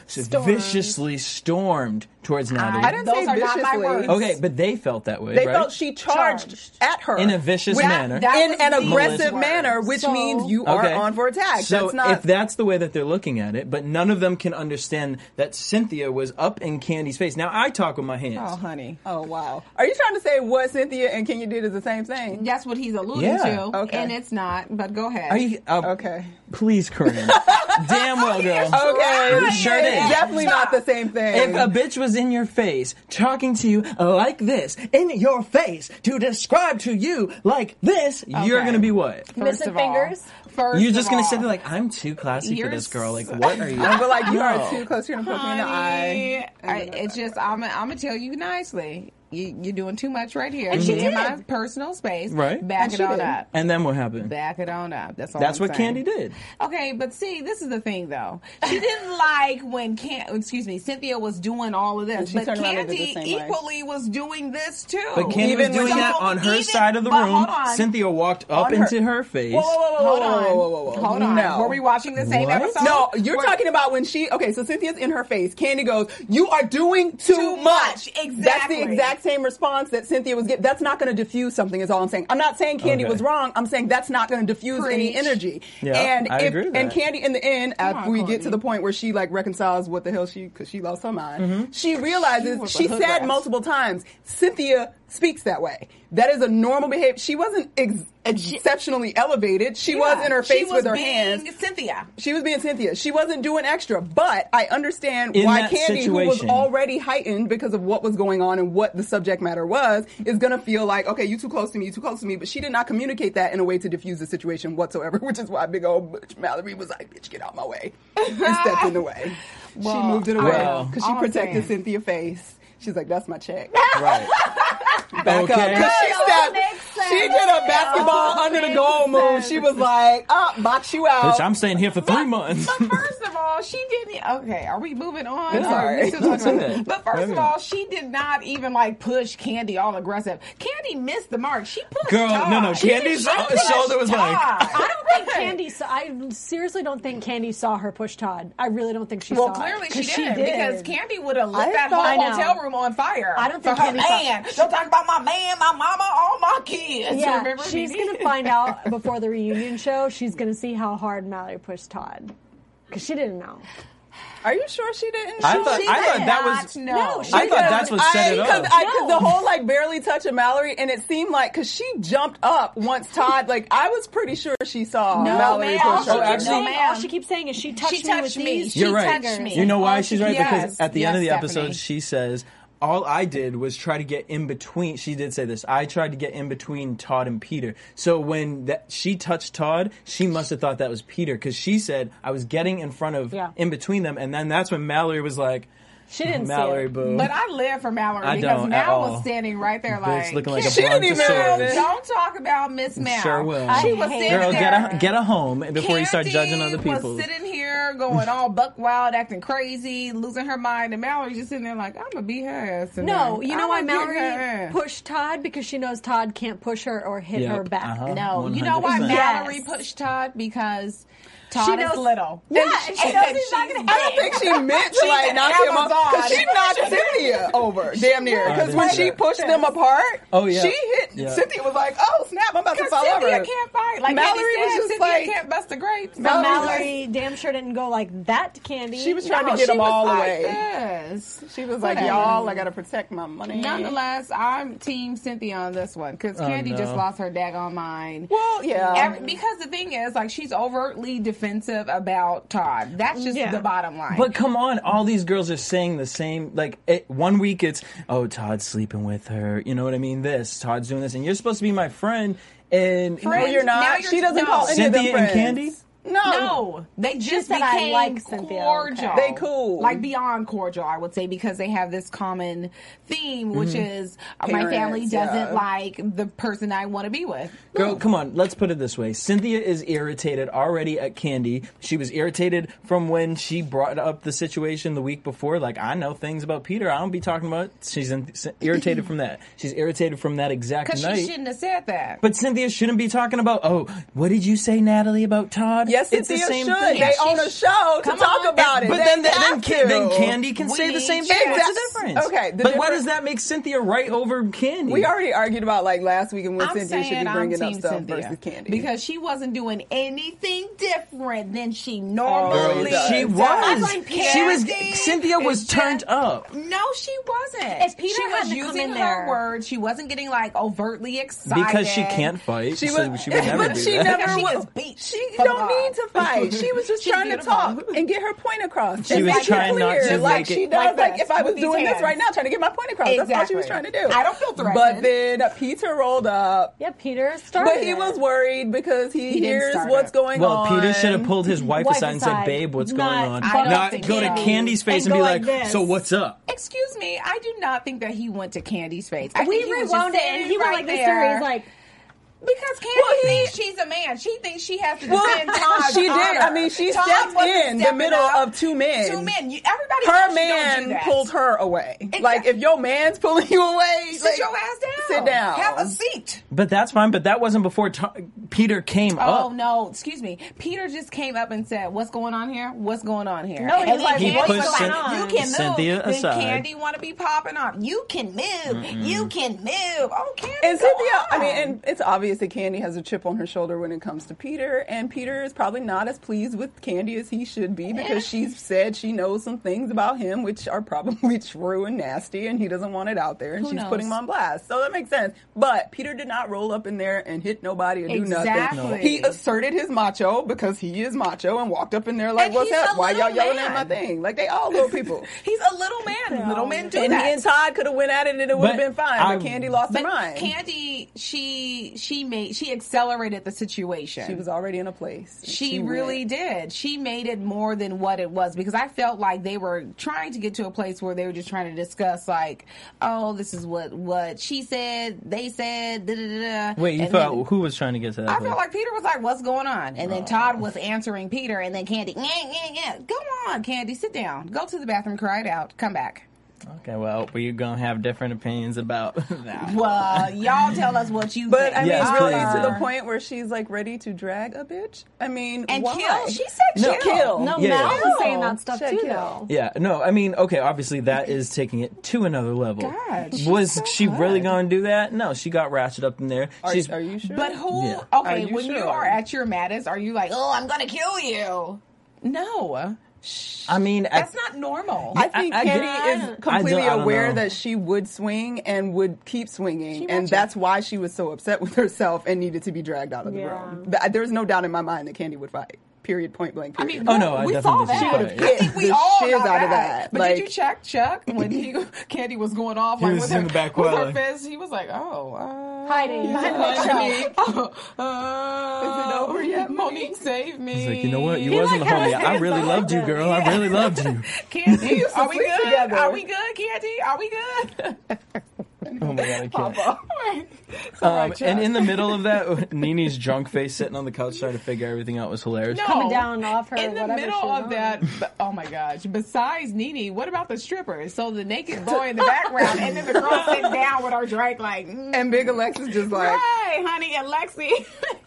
S2: viciously stormed towards Natalie.
S6: I didn't
S5: Those
S6: say
S5: are not my
S6: viciously.
S2: okay, but they felt that way,
S6: They
S2: right?
S6: felt she charged,
S4: Charged.
S6: at her
S2: in a vicious
S6: With-
S2: manner.
S5: that
S6: in an aggressive
S5: words.
S6: manner, which
S4: So-
S6: means you are
S2: Okay.
S6: on for attack.
S2: So
S6: that's not.
S2: if that's the way that they're looking at it, but none of them can understand that Cynthia was up in Kandi's face. Now I talk with my hands.
S5: Oh, honey.
S6: oh wow, are you trying to say what Cynthia and Kenya did is the same thing?
S5: That's what he's alluding
S2: Yeah.
S5: to.
S6: Okay.
S5: And it's not, but go ahead.
S2: Are you, uh,
S6: Okay.
S2: Please, Corrinne. Damn well, girl.
S6: Okay,
S2: It sure
S6: it's
S2: did.
S6: definitely not the same thing.
S2: If a bitch was in your face, talking to you like this, in your face, to describe to you like this, you're gonna be what?
S5: First
S4: Missing
S5: of all-
S4: fingers?
S5: First
S2: You're just gonna
S5: all,
S2: sit there like, I'm too classy for
S5: You're
S2: this girl. Like, what are you?
S6: I'm like you
S2: No.
S6: are too close. You're gonna poke me in the eye.
S5: I, it's just I'm. I'm gonna tell you nicely. You, you're doing too much right here.
S4: And she
S5: in
S4: did.
S5: my personal space.
S2: Right.
S5: Back
S6: And
S5: it
S6: she
S5: on
S6: did.
S5: up.
S2: And then what happened?
S5: Back it on up. That's all.
S2: That's
S5: I'm
S2: what
S5: saying.
S2: Kandi did.
S5: Okay, but see, this is the thing though. She didn't like when Can excuse me, Cynthia was doing all of this,
S6: she
S5: but
S6: turned around and did
S5: Kandi
S6: the same way.
S5: equally was doing this too.
S2: But Kandi
S6: Even
S2: was doing
S6: with-
S2: that on her
S5: even-
S2: side of the room.
S5: on.
S2: Cynthia walked up
S6: her-
S2: into her face.
S6: Whoa, whoa, whoa, whoa,
S5: Hold
S6: whoa,
S5: on.
S6: whoa, whoa, whoa, whoa.
S5: Hold on.
S6: No.
S5: Were we watching the same
S2: What?
S5: episode?
S6: No, you're
S5: We're-
S6: talking about when she. Okay, so Cynthia's in her face. Kandi goes, "You are doing too,
S5: Too
S6: much."
S5: much.
S6: That's the exact same response that Cynthia was getting. That's not going to diffuse something. Is all I'm saying. I'm not saying Kandi
S2: Okay.
S6: was wrong. I'm saying that's not going to diffuse any energy.
S2: Yeah,
S6: and
S2: I
S6: if
S2: agree with
S6: and. Kandi in the end, after
S5: on,
S6: we get to the point where she like reconciles what the hell she because she lost her mind,
S2: Mm-hmm.
S6: she realizes
S5: was a
S6: she, said
S5: rat.
S6: multiple times Cynthia speaks that way. That is a normal behavior. She wasn't ex- exceptionally elevated. She was
S5: Yeah,
S6: in her
S5: she
S6: face
S5: was
S6: with her
S5: being
S6: hands.
S5: Cynthia.
S6: She was being Cynthia. She wasn't doing extra, but I understand
S2: In
S6: why
S2: that
S6: Kandi, who was already heightened because of what was going on and what the subject matter was, is going to feel like, okay, you too close to me, you too close to me. But she did not communicate that in a way to diffuse the situation whatsoever, which is why big old bitch Mallory was like, bitch, get out my way. And stepped in the way. she moved it away
S2: Well-
S6: because she protected Cynthia's face. She's like, that's my check.
S2: Right.
S6: Back
S2: Okay.
S6: up. 'Cause she stepped. She did a basketball under the
S4: makes
S6: goal move. She was like, oh, box you out.
S2: Bitch, I'm staying here for three months.
S5: But first of all, she didn't. Okay, are we moving on?
S2: Yeah.
S5: Or are we
S6: Sorry.
S5: still talking
S2: That's
S5: about-
S2: okay.
S5: But first of all, she did not even like push Kandi all aggressive. Kandi missed the mark. She pushed
S2: Girl,
S5: Todd.
S2: no, no,
S5: She
S2: Kandi's
S5: didn't
S2: shoulder was like-
S4: I don't think Kandi. Saw, I seriously don't think Kandi saw her push Todd. I really don't think she
S5: Well,
S4: saw. it.
S5: clearly
S4: 'Cause
S5: she did, because Kandi would have lit
S6: I
S5: that
S6: thought-
S5: whole hotel room on fire.
S4: I don't
S5: for
S4: think
S5: her
S4: Kandi thought-
S5: man. About my man, my mama, all my kids.
S4: Yeah,
S5: Remember,
S4: she's
S5: Dee Dee?
S4: gonna find out before the reunion show. She's gonna see how hard Mallory pushed Todd because she didn't know.
S6: Are you sure she didn't?
S2: I thought
S6: she
S2: I thought that
S6: not
S2: was
S4: No, she
S2: I thought
S4: didn't.
S2: that's what set
S6: I, cause
S2: up.
S6: I, cause
S4: No.
S6: the whole like barely touch of Mallory, and it seemed like because she jumped up once Todd. Like I was pretty sure she saw
S5: No,
S6: Mallory push
S4: All
S5: Oh,
S4: she,
S6: her.
S5: no,
S4: keeps
S6: Actually,
S4: saying,
S5: ma'am.
S4: all she keeps saying is she touched,
S5: She
S4: me
S5: touched
S4: with
S5: me.
S4: these.
S2: You're right.
S5: touched me.
S2: You know why she's right?
S5: yes,
S2: because at the
S5: yes,
S2: end of the
S5: Stephanie.
S2: episode, she says, "All I did was try to get in between." She did say this. I tried to get in between Todd and Peter. So when that she touched Todd, she must have thought that was Peter because she said, "I was getting in front of,
S4: Yeah.
S2: in between them," and then that's when Mallory was like,
S4: She didn't
S2: "Mallory,
S4: see it.
S2: boo."
S5: But I live for Mallory
S2: I
S5: because
S2: don't at
S5: Mal
S2: all.
S5: was standing right there
S2: Bitch
S5: like
S2: looking like a
S6: She didn't even-
S2: brontosaurus.
S5: Don't talk about Miss Mal.
S2: Sure will.
S5: She
S4: I
S5: was
S4: hate
S5: sitting
S2: Girl,
S5: there.
S2: get a get a home before you start
S5: Kandi
S2: judging other people.
S5: Was sitting here going all buck wild, acting crazy, losing her mind, and Mallory's just sitting there like, "I'm gonna beat her ass." tonight.
S4: No, you know
S5: I'ma
S4: why
S5: her
S4: Mallory
S5: ass."
S4: pushed Todd because she knows Todd can't push her or hit
S2: Yep,
S4: her back.
S2: uh-huh.
S5: No, you know why
S2: 100%.
S5: Mallory
S4: Yes.
S5: pushed Todd because Todd
S4: She
S5: is
S4: knows-
S5: little.
S4: Yeah,
S5: And
S4: and she
S5: and
S4: knows he's not gonna
S6: I don't think she meant to like
S5: an
S6: knock him off because she knocked Cynthia over damn near. Because when she pushed them apart,
S2: Oh, yeah.
S6: she hit
S2: Yeah.
S6: Cynthia was like, "Oh snap, I'm about to
S5: Because
S6: fall
S5: Cynthia
S6: over."
S5: can't fight. Like
S6: Mallory
S5: Mallory
S6: was just
S5: Cynthia
S6: like-
S5: can't bust the grapes.
S4: But
S6: Mallory
S4: Mallory damn sure didn't go like that Kandi.
S6: She was trying
S5: No,
S6: to get them all
S5: like
S6: away.
S5: this.
S6: She was like, "Y'all, I gotta protect my money."
S5: Nonetheless, I'm Team Cynthia on this one because
S2: Oh, Kandi
S5: just lost her daggone mind.
S6: Well, yeah.
S5: Because the thing is, like, she's overtly defensive about Todd. That's just
S4: Yeah.
S5: the bottom line.
S2: But come on, all these girls are saying the same. Like it, one week it's, oh, Todd's sleeping with her. You know what I mean? This Todd's doing this, and you're supposed to be my friend. And
S6: no, you're
S5: Now
S6: not.
S5: you're-
S6: she doesn't
S5: no.
S6: call any of them
S2: Cynthia and. Kandi?
S6: No,
S5: no, they just
S4: said, "I
S5: became
S4: like Cynthia,
S5: cordial.
S4: okay."
S6: They cool.
S5: like beyond cordial, I would say, because they have this common theme, which is uh, my family doesn't
S6: yeah.
S5: like the person I want to be with.
S2: Girl, come on. Let's put it this way. Cynthia is irritated already at Kandi. She was irritated from when she brought up the situation the week before. Like, I know things about Peter. I don't be talking about. She's in, irritated from that. She's irritated from that exact night.
S5: she shouldn't have said that.
S2: But Cynthia shouldn't be talking about. Oh, what did you say, Natalie, about Todd?
S6: Yes,
S2: it's
S6: Cynthia
S2: the same
S6: should.
S2: thing.
S6: They
S5: she
S6: own a show to talk
S5: on.
S6: about it.
S2: But
S6: They
S2: then, then,
S6: have
S2: then. Kandi can say the same thing. What's the difference?
S6: Okay, the
S2: but what
S6: difference-
S2: does that make Cynthia right over Kandi?
S6: We already argued about like last week and when
S5: I'm
S6: Cynthia should
S5: saying
S6: be
S5: I'm
S6: bringing up stuff
S5: Cynthia
S6: versus Kandi
S5: because she wasn't doing anything different than she
S6: oh,
S5: normally
S6: does.
S2: she
S5: does.
S2: was. She was. Cynthia was turned
S5: just-
S2: up.
S5: No, she wasn't.
S4: If Peter
S5: she was using her words. She wasn't getting like overtly excited
S2: Because she can't fight,
S6: She was-
S2: she would never
S6: but
S2: do
S6: she
S2: that.
S6: never
S5: she
S6: was-
S5: beat.
S6: She don't
S5: God.
S6: Need to fight. She was just
S5: She's
S6: trying
S5: beautiful.
S6: to talk and get her point across.
S2: She
S6: and
S2: was
S6: make it
S2: trying not
S6: clear,
S2: to
S6: like
S2: make it-
S6: she does.
S5: Like
S6: Like, if I was
S5: with these
S6: doing this right now, trying to get my point across. That's all she was trying to do.
S5: I don't feel threatened.
S6: But then Peter rolled up.
S4: Yeah, Peter started.
S6: But he
S4: it.
S6: was worried because he,
S5: He
S6: hears what's going
S2: Well,
S6: on.
S2: Well, Peter should have pulled his wife,
S4: Wife
S2: aside and said, "Babe, what's
S4: not
S2: going on?"
S5: Don't
S2: go to. Kandi's face
S4: And
S2: and, be like,
S4: like this.
S2: "So what's up?"
S5: Excuse me, I do not think that he went to Kandi's face. I
S4: we
S5: think he was
S4: rewound
S5: just
S4: it, and he went like this.
S5: there.
S4: There, he's like,
S5: Because Kandi
S6: Well, he-
S5: thinks she's a man. She thinks she has to
S6: Well,
S5: defend Todd's
S6: she did.
S5: honor.
S6: I mean, she
S5: Todd
S6: stepped in the middle
S5: up.
S6: of two men.
S5: Two men. You, everybody
S6: her
S5: knows she don't do
S6: man
S5: that.
S6: pulled her away. Like if your man's pulling you away,
S5: Sit
S6: like,
S5: your ass down.
S6: Sit down.
S5: Have a seat.
S2: But that's fine. But that wasn't before To- Peter came
S5: Oh
S2: up.
S5: Oh no! Excuse me. Peter just came up and said, "What's going on here? What's going on here?"
S4: No, he
S5: and
S4: like,
S2: He
S5: Kandi
S2: pushed
S5: was like,
S2: Cyn-
S5: "You can move."
S2: Cynthia
S5: then
S2: aside.
S5: Kandi want to be popping off. You can move. You can move. Oh, Kandi.
S6: And
S5: go
S6: Cynthia, I mean, and it's obvious that Kandi has a chip on her shoulder when it comes to Peter, and Peter is probably not as pleased with Kandi as he should be because she's said she knows some things about him which are probably true and nasty, and he doesn't want it out there, and
S5: Who
S6: she's
S5: knows?
S6: putting him on blast. So that makes sense. But Peter did not roll up in there and hit nobody or do
S5: Exactly.
S6: nothing. He asserted his macho because he is macho and walked up in there like,
S5: And
S6: "What's
S5: he's
S6: up? Why y'all
S5: little
S6: yelling at my thing?" Like they all little people.
S5: He's a little man. Little men do
S6: and
S5: that.
S6: he and Todd could have went at it and it would have been fine.
S2: I-
S6: but Kandi lost
S5: but
S6: her mind.
S5: Kandi, she she made she accelerated the situation.
S6: she was already in a place.
S5: She,
S6: went.
S5: really did. She made it more than what it was because I felt like they were were trying to get to a place where they were just trying to discuss, like, oh, this is what what she said, they said, da da da. da.
S2: Wait, you
S5: And
S2: thought
S5: then-
S2: who was trying to get to that?
S5: I
S2: place?
S5: felt like Peter was like, "What's going on?" And then oh. Todd was answering Peter, and then Kandi, yeah, yeah, yeah. Go on, Kandi, sit down, go to the bathroom, cry it out, come back.
S2: Okay, well, we're gonna have different opinions about that.
S5: Well, y'all tell us what you. Think.
S6: But I mean,
S2: Yes,
S6: really
S2: please.
S6: to the point where she's like ready to drag a bitch. I mean,
S5: And
S6: why?
S5: kill. She said
S2: No.
S5: kill.
S6: kill.
S4: No,
S2: Yeah.
S4: Mal was saying that stuff
S6: Said
S4: too,
S6: kill.
S4: though.
S2: Yeah, no, I mean, okay, obviously that is taking it to another level.
S5: God,
S2: was
S5: so
S2: she really going to do that? No, she got ratchet up in there.
S6: Are,
S2: She's
S6: are you sure?
S5: But who?
S2: Yeah.
S5: Okay,
S6: you
S5: when you are at your maddest, are you like, "Oh, I'm gonna kill you"? No,
S2: I mean, at-
S5: that's not normal.
S6: I think
S2: I- I
S6: Kandi
S2: get-
S6: is completely
S2: I don't
S6: aware
S2: know.
S6: that she would swing and would keep swinging,
S5: She
S6: and
S5: betcha.
S6: that's why she was so upset with herself and needed to be dragged out of the
S4: Yeah.
S6: room. There's no doubt in my mind that Kandi would fight. Period. Point blank.
S5: I
S6: Period.
S5: mean,
S2: Oh, no, I
S5: we
S2: definitely
S5: saw
S2: think she
S5: that.
S2: would have
S5: I think we
S6: the
S5: all
S6: shiz
S5: got
S6: out of
S5: that.
S6: that.
S5: But
S6: Like-
S5: did you check Chuck when he Kandi was going off
S2: He
S5: like
S2: was
S5: with
S2: in
S5: her,
S2: the back
S5: with her
S2: welling.
S5: fist? He was like, "Oh, uh,
S4: Hiding behind the
S5: Monique, oh, uh,
S6: Is it over yet,
S5: Monique, save me."
S2: He's like, you know what? You
S4: He,
S2: wasn't
S4: like,
S2: the homie. I really loved you,
S4: up.
S2: girl. I really loved you.
S6: Kandi,
S5: are we good?
S6: together.
S5: Are we good, Kandi? Are we good?
S2: Oh my god, I can't.
S5: All
S2: Um, and in the middle of that, NeNe's drunk face sitting on the couch trying to figure everything out was hilarious.
S5: No.
S4: Coming down off her,
S5: in the middle of
S4: on.
S5: that. but- Oh my gosh! Besides NeNe, what about the strippers? So the naked boy in the background, and then the girl sitting down with her drink, like, mm,
S6: and Big Alexis just like
S5: right, honey, and Lexi.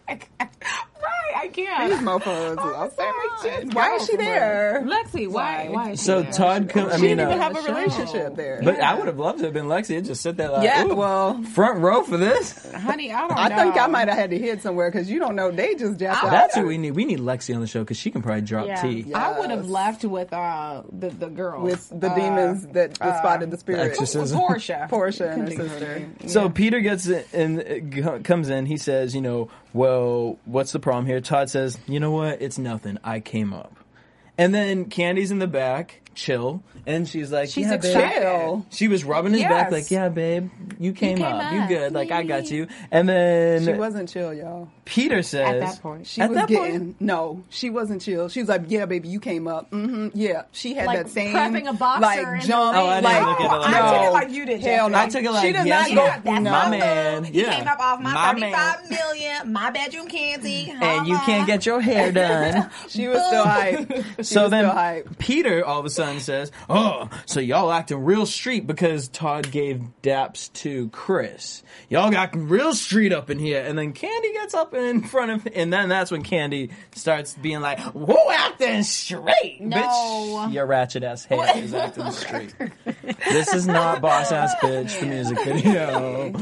S5: right, I can't.
S6: these mofos.
S5: Oh,
S6: I'll say
S5: sorry.
S6: Why is she there?
S5: Lexi, why? Why is she
S2: So
S5: there?
S2: Todd, com- I
S6: She
S2: mean,
S6: didn't even
S2: uh,
S6: have a relationship there.
S2: but I would have loved to have been Lexi and just sit there like,
S6: yeah, well,
S2: front row for this.
S5: Honey, I don't
S6: I
S5: know.
S6: think I might have had to hid somewhere because you don't know. They just jacked out.
S2: That's what we need. We need Lexi on the show because she can probably drop
S4: Yeah.
S2: tea.
S5: I would have
S6: Yes.
S5: left with uh the the girls
S6: with the
S5: Uh,
S6: demons that spotted the spirit.
S2: Exorcism.
S5: Porsha,
S6: Porsha and her
S5: Couldn't think of
S6: sister.
S5: name.
S2: So Peter gets in, in uh, comes in. He says, "You know, well, what's the problem here?" Todd says, "You know what? It's nothing. I came up." And then Kandi's in the back, chill, and she's like,
S5: She's
S2: "Yeah, babe."
S6: Chill.
S2: She was rubbing his back, like, "Yeah, babe, you came,
S4: came
S2: up. You
S4: up.
S2: good? Like, I got you." And then
S6: She wasn't chill, y'all.
S2: Peter says,
S5: At that point.
S6: She
S2: At
S6: was
S2: that
S6: getting
S2: point-
S6: no. She wasn't chill. She was like, "Yeah, baby, you came up. hmm Yeah." She had
S4: Like
S6: that same
S4: prepping a boxer
S6: like
S4: in the
S6: jump.
S2: Oh, I didn't
S6: like,
S2: look at it like
S5: I took it
S6: no.
S5: like you did.
S6: Hell
S5: Jessica.
S6: no.
S2: I took it like,
S6: she does
S2: yes,
S6: not go.
S5: Yeah, that's
S6: no.
S2: my
S5: my
S2: man.
S5: He
S2: Yeah.
S5: came up off my,
S2: My
S5: 35 million, my bedroom Kandi.
S2: and you can't get your hair done.
S6: She was still hype. She
S2: so
S6: was
S2: then
S6: still hype.
S2: Peter all of a sudden says, "Oh, so y'all acting real street because Todd gave daps to Chris. Y'all got real street up in here." And then Kandi gets up in front of, and then that's when Kandi starts being like, "Who acting straight,
S5: No.
S2: bitch? Your ratchet ass hair is acting straight. this is not boss ass bitch. The music video.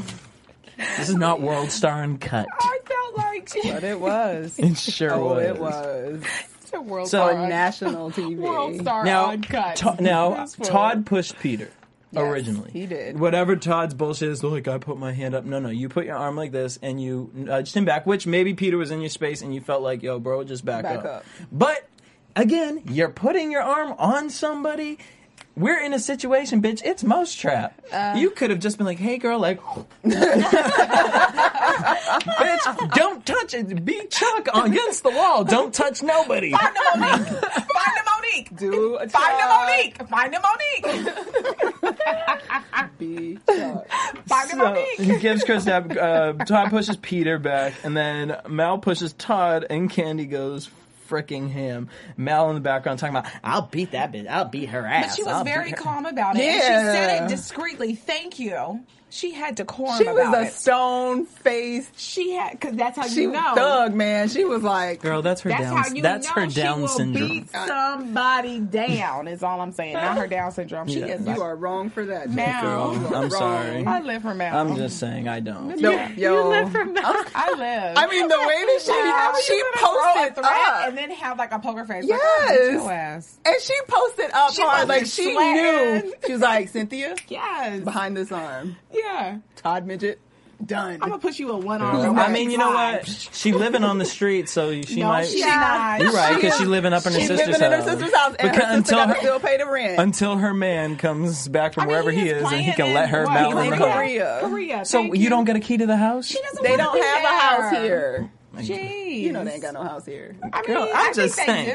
S2: This is not World Star Uncut.
S5: I felt like
S6: But it was.
S2: It sure
S6: oh,
S2: was.
S6: it was.
S5: It's a world
S2: So-
S5: star.
S6: On national TV.
S5: World star
S2: Now,
S5: uncut.
S2: To- now Todd pushed Peter. originally,
S6: he did.
S2: Whatever Todd's bullshit is, like I put my hand up. No, no, you put your arm like this and you nudged him back. Which maybe Peter was in your space and you felt like, yo, bro, just back,
S6: Back
S2: up.
S6: up.
S2: But again, you're putting your arm on somebody. We're in a situation, bitch. It's Mouse Trap.
S5: Uh.
S2: you could have just been like, "Hey, girl, like, bitch, don't touch it. Be Chuck against the wall. Don't touch nobody."
S5: Find the Monique. Find the Monique.
S6: Do a
S5: Find the
S6: try.
S5: Monique. Find the Monique.
S6: Be sharp.
S5: Find the
S2: So
S5: Monique.
S2: he gives Chris that. Uh, Todd pushes Peter back, and then Mal pushes Todd, and Kandi goes freaking him. Mal in the background talking about, "I'll beat that bitch. I'll beat her ass."
S5: But she was
S2: I'll
S5: very calm about it. And she said it discreetly. Thank you. She had decorum
S6: She was
S5: about
S6: a
S5: it.
S6: stone face.
S5: She had because that's how
S6: She
S5: you know.
S6: thug, man. She was like,
S2: Girl, that's her
S5: That's
S2: down.
S5: how you
S2: that's
S5: know
S2: her
S5: she
S2: Down
S5: will
S2: syndrome.
S5: beat somebody down. Is all I'm saying. Not her Down syndrome. She
S2: Yeah.
S5: is.
S6: "You are wrong for that."
S5: Mal.
S2: Girl, I'm
S6: Wrong.
S2: sorry.
S5: I live for Mal.
S2: I'm just saying I don't.
S6: No,
S5: Yeah.
S6: yo.
S5: I live.
S6: I mean, the way that
S5: How
S6: she
S5: you
S6: she
S5: gonna throw a
S6: posted
S5: threat
S6: up,
S5: and then have like a poker face. Like, oh,
S6: Yes.
S5: your
S6: and she posted up
S5: She
S6: hard, like she
S5: sweating.
S6: knew. She was like, "Cynthia,
S5: Yes.
S6: behind this arm,
S5: Yeah.
S6: Todd midget, done."
S5: I'm gonna put you in one arm.
S2: I mean, you know what? She living on the street, so she
S5: No,
S2: might.
S5: she's not.
S2: You're right, because
S6: is-
S2: she's living up in her
S6: She's
S2: sister's
S6: living in
S2: house.
S6: her sister's house, and
S2: Because
S6: her sister
S2: until
S6: got to
S2: her-
S6: still pay the rent.
S2: until her man comes back from
S5: I mean,
S2: wherever he
S5: he
S2: is,
S5: is
S2: and he
S5: playing
S2: can let
S5: in
S2: her
S5: what?
S2: mount
S5: He's
S2: on
S5: in
S2: the
S6: Korea.
S5: Korea.
S6: Korea.
S2: So
S5: Thank
S2: you don't get a key to the house?
S5: She doesn't
S6: They
S5: wanna
S6: don't
S5: be
S6: have a
S5: there.
S6: house here.
S5: Jeez.
S6: You know they ain't got no house here.
S5: I mean,
S2: Girl,
S5: I
S2: I'm
S5: think
S2: just
S5: they
S2: saying.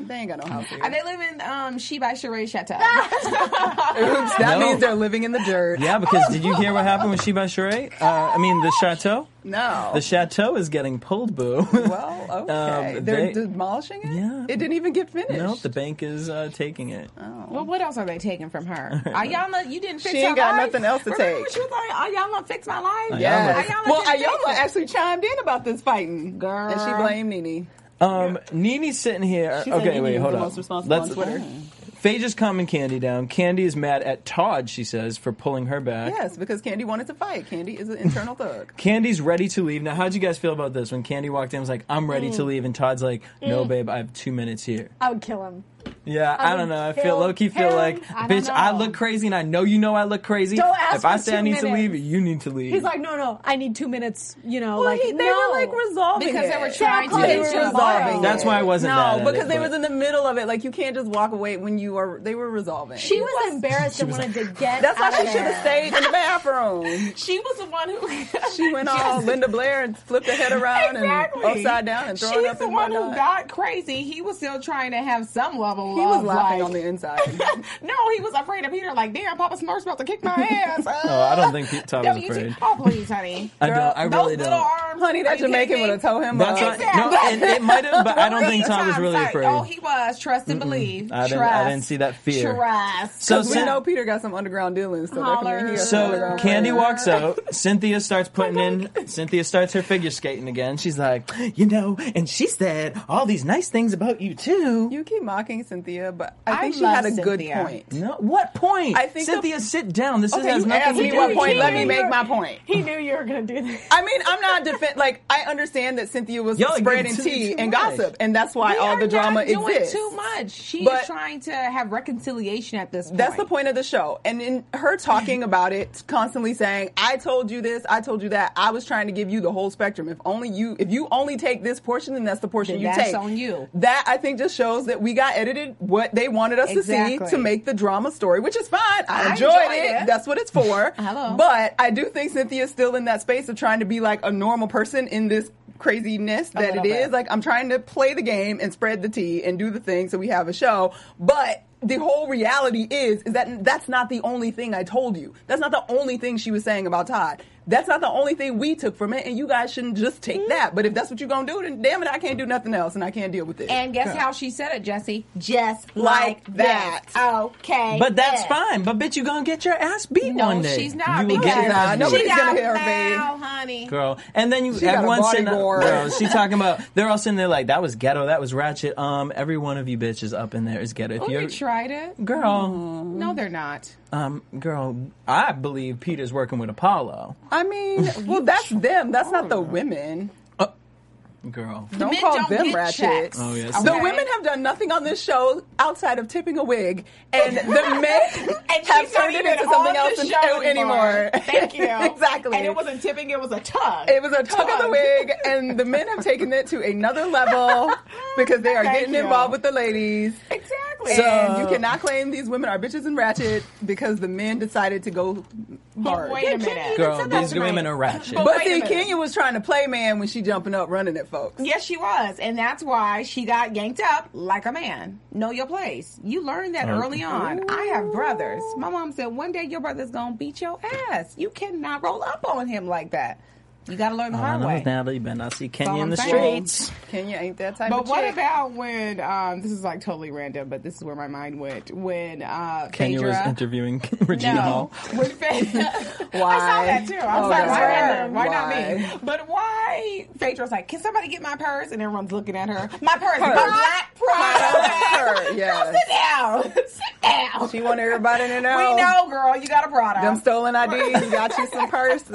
S5: do.
S6: They ain't got no house here.
S5: And they live in um, She by Sheree Chateau.
S6: Oops, that
S2: No.
S6: means they're living in the dirt.
S2: Yeah, because did you hear what happened with Sheba Sheree? Uh, I mean, the chateau.
S6: No.
S2: The chateau is getting pulled, boo.
S6: well, okay.
S2: Um,
S6: they're
S2: they-
S6: demolishing it?
S2: Yeah.
S6: It didn't even get finished.
S2: nope, the bank is uh, taking it. Oh.
S5: well, what else are they taking from her? Iyanla, you didn't fix
S6: She ain't
S5: her
S6: got
S5: life?
S6: nothing else to
S5: Remember
S6: take.
S5: when she was like, Iyanla, fix my life?
S6: Yes.
S5: Iyanla
S6: well,
S5: didn't
S6: Iyanla
S5: it.
S6: actually chimed in about this fighting.
S5: Girl.
S6: And she blamed NeNe.
S2: Um, NeNe's sitting here.
S6: She said
S2: okay,
S6: NeNe
S2: wait, hold
S6: the
S2: on.
S6: most responsible on Twitter.
S2: Faye just calming Kandi down. Kandi is mad at Todd, she says, for pulling her back.
S6: Yes, because Kandi wanted to fight. Kandi is an internal thug.
S2: Kandi's ready to leave. Now, how'd you guys feel about this? When Kandi walked in, was like, I'm ready to
S4: Mm.
S2: leave. And Todd's like, No,
S4: Mm.
S2: babe, I have two minutes here.
S4: I would kill him.
S2: Yeah,
S4: I
S2: I, don't know. I feel low key feel like,
S4: I don't
S2: bitch, I look crazy and I know you know I look crazy.
S4: Don't ask
S2: if I
S4: for
S2: say I
S4: two
S2: need to leave, you need to leave.
S4: He's like, no, no, I need two minutes. You know,
S6: Well,
S4: like
S6: he- they
S4: no.
S6: were like resolving
S5: Because
S6: it.
S5: they were trying to
S6: They
S5: get
S6: were resolving.
S5: bottom.
S2: That's why I wasn't
S6: no,
S2: mad at
S6: because
S2: it,
S6: they
S2: but-
S6: was in the middle of it. Like you can't just walk away when you are. They were resolving.
S4: She was embarrassed and wanted to get.
S6: That's why she should have stayed in the bathroom.
S5: She was the one who.
S6: She went all Linda Blair and flipped her head around
S5: Exactly.
S6: and upside down and throwing
S5: She's the one who got crazy. He was still trying to have some level
S6: He was laughing
S5: like,
S6: on the inside.
S5: no, he was afraid of Peter. Like, damn, Papa Smurf's about to kick my ass.
S2: no, I don't think Pete Todd was
S5: Don't you
S2: afraid.
S5: Oh, please, honey.
S2: I don't. I really
S5: Those
S2: don't.
S5: little arms.
S6: Honey, that
S5: you
S6: Jamaican
S5: kidding
S6: would have told him.
S2: That's
S6: up.
S2: why- no, and it might have, but I don't think Todd was really
S5: like,
S2: afraid.
S5: Oh, he was. Trust and believe.
S2: I didn't-
S5: Trust.
S2: I didn't see that fear.
S5: Trust.
S2: So
S6: we know Peter got some underground dealings, so that can mean he has some
S2: So Candy walks out. Cynthia starts putting in. Cynthia starts her figure skating again. She's like, you know, and she said all these nice things about you too.
S6: You keep mocking Cynthia, but I
S5: I
S6: think she had a good point.
S2: No, what point?
S6: I think the-
S2: Cynthia, sit down. This is,
S6: Okay,
S2: has
S6: you
S2: nothing
S6: asked me what point. Let me make my point.
S4: He knew you were going to do this.
S6: I mean, I'm not defend. Like, I understand that Cynthia was
S2: Y'all
S6: spreading
S2: giving
S6: tea
S2: too
S6: and
S2: much.
S6: gossip, and that's why
S5: We
S6: all
S5: are
S6: the drama
S5: not doing
S6: exists.
S5: too much. She's
S6: But-
S5: trying to have reconciliation at this point.
S6: That's the point of the show. And in her talking about it, constantly saying, I told you this, I told you that, I was trying to give you the whole spectrum. If only you if you only take this portion, then that's the portion
S5: Then
S6: you
S5: that's
S6: take.
S5: on you.
S6: That I think just shows that we got edited what they wanted us to see to make the drama story, which is fine. I,
S5: I
S6: enjoyed,
S5: enjoyed
S6: it.
S5: it.
S6: That's what it's for.
S5: Hello.
S6: But I do think Cynthia's still in that space of trying to be like a normal person in this craziness that it is.
S5: bit.
S6: Like I'm trying to play the game and spread the tea and do the thing so we have a show. But the whole reality is is that that's not the only thing I told you. That's not the only thing she was saying about Todd. That's not the only thing we took from it, and you guys shouldn't just take
S5: Mm-hmm.
S6: that. But if that's what you're gonna do, then damn it, I can't do nothing else, and I can't deal with it.
S5: And guess how she said it, Jesse? Just
S6: Like
S5: like,
S6: that.
S5: that. Okay.
S2: But that's
S5: yeah.
S2: fine. But bitch, you gonna get your ass beat
S5: No,
S2: one day.
S5: she's not.
S2: You will get your
S6: Nah,
S2: ass beat.
S6: nobody's
S5: she
S6: gonna
S5: got
S6: hear her,
S5: honey.
S2: girl. And then you,
S6: She got
S2: everyone's sitting,
S6: bodyboard.
S2: girl. She talking about they're all sitting there like that was ghetto, that was ratchet. Um, every one of you bitches up in there is ghetto. If
S5: Oh,
S2: you're
S5: they tried it.
S2: girl,
S5: No, they're not.
S2: um, girl, I believe Peter's working with Apollo.
S6: I mean, well, that's them. That's not the women.
S2: Uh, girl,
S6: Don't
S5: men
S6: call
S5: don't
S6: them
S5: get
S6: ratchet.
S5: checks.
S2: Oh, yes.
S6: The
S5: Okay?
S6: women have done nothing on this show outside of tipping a wig, and the men
S5: And
S6: have
S5: she's not
S6: turned it
S5: even
S6: into
S5: on
S6: something
S5: the
S6: else and-
S5: show
S6: anymore.
S5: Thank you.
S6: exactly.
S5: And it wasn't tipping; it was a tug.
S6: It was a tug of the wig, and the men have taken it to another level because they are
S5: Thank
S6: getting
S5: you.
S6: involved with the ladies.
S5: Exactly.
S6: and you cannot claim these women are bitches and ratchet because the men decided to go hard.
S5: wait a minute.
S2: girl, these
S5: tonight.
S2: women are ratchet.
S5: But-
S6: But see. Kenya was trying to play man when she jumping up running at folks.
S5: Yes, she was, and that's why she got yanked up like a man. Know your place. You learned that
S2: Oh.
S5: early on. I have brothers. My mom said one day your brother's gonna beat your ass. You cannot roll up on him like that. You got to learn the
S2: All I
S5: hard
S2: know
S5: way.
S2: is Natalie Ben. I see
S5: That's all
S2: Kenya in
S5: I'm
S2: the
S5: saying.
S2: streets.
S6: Kenya ain't that type
S5: But
S6: of
S5: what
S6: chick.
S5: about when um, this is like totally random, but this is where my mind went when uh,
S2: Kenya was
S5: Phaedra-
S2: interviewing Regina
S5: no,
S2: Hall.
S5: when Phaedra,
S6: Why?
S5: I saw that too. I was
S6: Oh,
S5: like,
S6: that's
S5: why,
S6: right.
S5: her? why not me? But why? Phaedra was like, can somebody get my purse? And everyone's looking at her. My purse, my black Prada.
S6: Her, yes.
S5: Sit down. sit down.
S6: She want everybody to know.
S5: we know, girl. You got a Prada.
S6: Them stolen IDs got you some purses.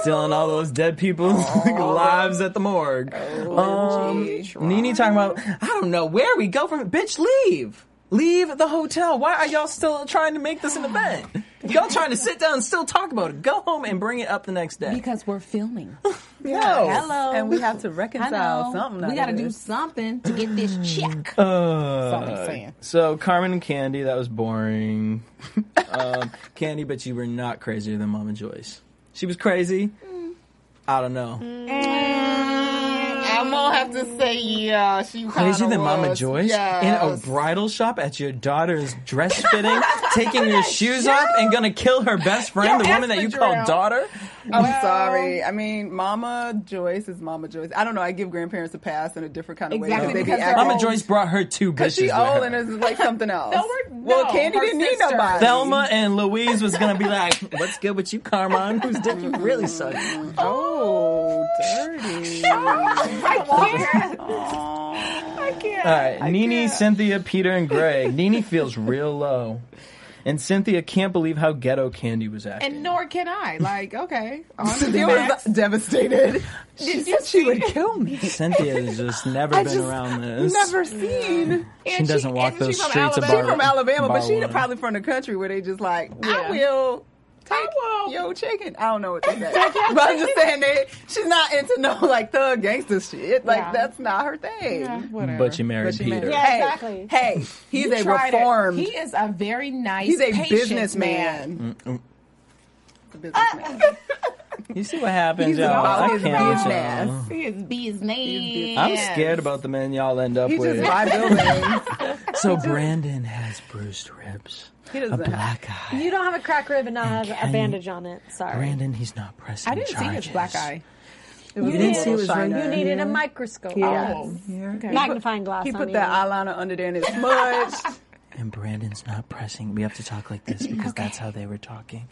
S2: Stealing all those dead people's lives at the morgue. um, NeNe talking about, I don't know where we go from. Bitch, leave. Leave the hotel. Why are y'all still trying to make this an event? Y'all trying to sit down and still talk about it. Go home and bring it up the next day.
S5: because we're filming.
S6: No.
S5: Hello.
S6: And we have to reconcile something.
S5: We got to do something to get this check.
S2: Uh,
S5: That's all I'm saying.
S2: So Carmon and Kandi, that was boring. um, Kandi, but you were not crazier than Mama Joyce. She was crazy. I don't know.
S6: I'm gonna have to say, yeah, she
S2: Crazy
S6: kinda
S2: than Mama
S6: was.
S2: Joyce
S6: Yes.
S2: in a bridal shop at your daughter's dress fitting, taking your shoes off and gonna kill her best friend, the woman that you call
S6: espadrille.
S2: daughter.
S6: I'm sorry. I mean, Mama Joyce is Mama Joyce. I don't know. I give grandparents a pass in a different kind of
S5: Exactly,
S6: way. 'cause they be
S5: because they're
S2: Mama Joyce brought her two
S6: Cause
S2: bitches
S6: she
S2: with
S6: old and is like something else.
S5: No, we're-
S6: well,
S5: Kandi
S6: didn't need
S5: sister.
S6: nobody.
S2: Thelma and Louise was gonna be like, "What's good with you, Carmine? Whose dick you really suck?"
S6: Oh, dirty.
S5: I can't. I can't.
S2: All right, NeNe, Cynthia, Peter, and Greg. NeNe feels real low, and Cynthia can't believe how ghetto Kandi was acting.
S5: And nor can I. Like, okay. On to
S6: Cynthia was devastated. She
S5: Did
S6: said she would kill me.
S2: Cynthia has just never
S6: I
S2: been
S6: just
S2: around this.
S6: Never seen.
S2: She
S5: And
S2: doesn't walk
S5: and
S2: those
S5: she's from
S2: streets of
S5: Alabama.
S2: Bar-
S6: She from Alabama, but
S2: she's
S6: probably from the country where they just like, I will take
S5: will.
S6: yo chicken. I don't know what they say, but I'm just saying they. She's not into no like thug gangster shit. Like
S5: Yeah.
S6: that's not her thing.
S5: Yeah, whatever.
S2: But you married
S6: But she
S2: Peter.
S6: married-
S4: Yeah,
S6: hey,
S4: exactly.
S6: Hey, he's
S5: You
S6: a
S5: tried it. He is a very nice.
S6: he's a businessman.
S2: You see what happens,
S6: He's
S2: y'all.
S6: about
S2: I
S6: his
S2: can't with
S6: business.
S2: y'all.
S5: He is business.
S2: I'm scared about the men y'all end up
S6: He
S2: with.
S6: just buy buildings.
S2: So Brandon has bruised ribs,
S6: He
S2: a
S6: doesn't have.
S2: black eye.
S4: You don't have a crack rib and not have a bandage on it. Sorry.
S2: Brandon, he's not pressing
S5: I didn't see his black eye.
S6: It was
S4: You
S6: a
S4: didn't
S2: see it was right.
S4: You needed a microscope.
S6: Yes.
S5: Oh.
S6: He
S4: Magnifying glass.
S6: He
S4: I
S6: put
S4: mean.
S6: that eyeliner under there and it's smudged.
S2: And Brandon's not pressing. We have to talk like this because that's how they were talking.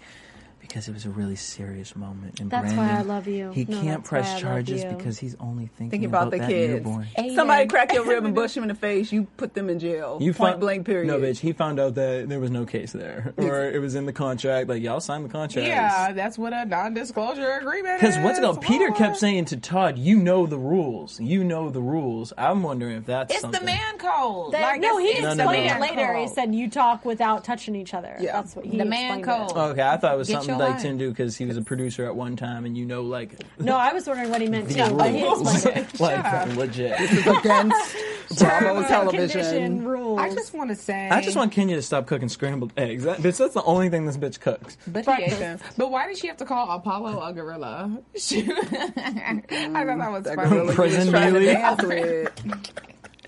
S2: Because it was a really serious moment. And
S4: That's
S2: Brandon,
S4: why I love you.
S2: He
S4: No,
S2: can't
S4: that's why I
S2: press charges because he's only thinking,
S6: Think about the
S2: that
S6: kids.
S2: newborn.
S6: Somebody crack your rib and bush him in the face, you put them in jail.
S2: You
S6: Point
S2: found-
S6: blank period.
S2: No, bitch. He found out that there was no case there, or it was in the contract. Like y'all signed the contract.
S5: Yeah, that's what a non-disclosure agreement
S2: Because
S5: is.
S2: what's it called? Peter kept saying to Todd, "You know the rules. You know the rules." I'm wondering if that's
S5: It's
S2: something.
S5: the man code.
S4: That-
S5: like,
S4: no, he
S5: it's, it's
S2: No, no,
S4: explained
S2: no.
S4: it later. He said you talk without touching each other.
S6: Yeah.
S4: That's what he
S5: The man
S4: explained it.
S2: Okay, I thought it was
S5: Get
S2: something
S5: your
S2: like
S5: line.
S2: Tim do because he was a producer at one time, and you know, like
S4: No, I was wondering what he meant
S2: the
S4: too, but he
S2: rules,
S4: explained it.
S2: like legit.
S6: against Bravo television.
S4: rules.
S5: I just want to say.
S2: I just want Kenya to stop cooking scrambled eggs. That, bitch, that's the only thing this bitch cooks.
S5: But, he ate them. but why did she have to call Apollo a gorilla? She- I thought that was
S6: That
S5: funny.
S2: Prison
S6: was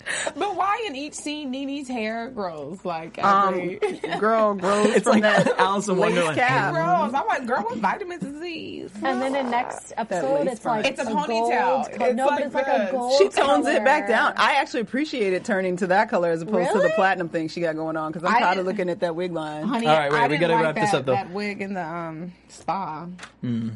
S6: trying to
S2: Mealy.
S6: dance with.
S5: But why in each scene NeNe's hair grows like
S6: Um,
S5: every
S6: girl grows
S2: It's
S6: from
S2: like
S6: that
S2: Alice in
S6: lace
S2: Wonderland.
S6: cap.
S5: grows? I'm like, girl, what vitamins is these?
S4: And then in next episode, it's like
S5: It's a
S4: gold
S5: ponytail.
S4: color.
S5: It's
S4: no, but
S5: like
S4: it's like a
S5: this.
S4: gold.
S6: She tones it back down. I actually appreciate it turning to that color as opposed to the platinum thing she got going on because I'm
S5: I
S6: tired of looking at that wig line.
S5: Honey,
S2: All right, wait,
S5: I
S2: we gotta
S5: like
S2: wrap this up, though.
S5: That wig in the um, spa.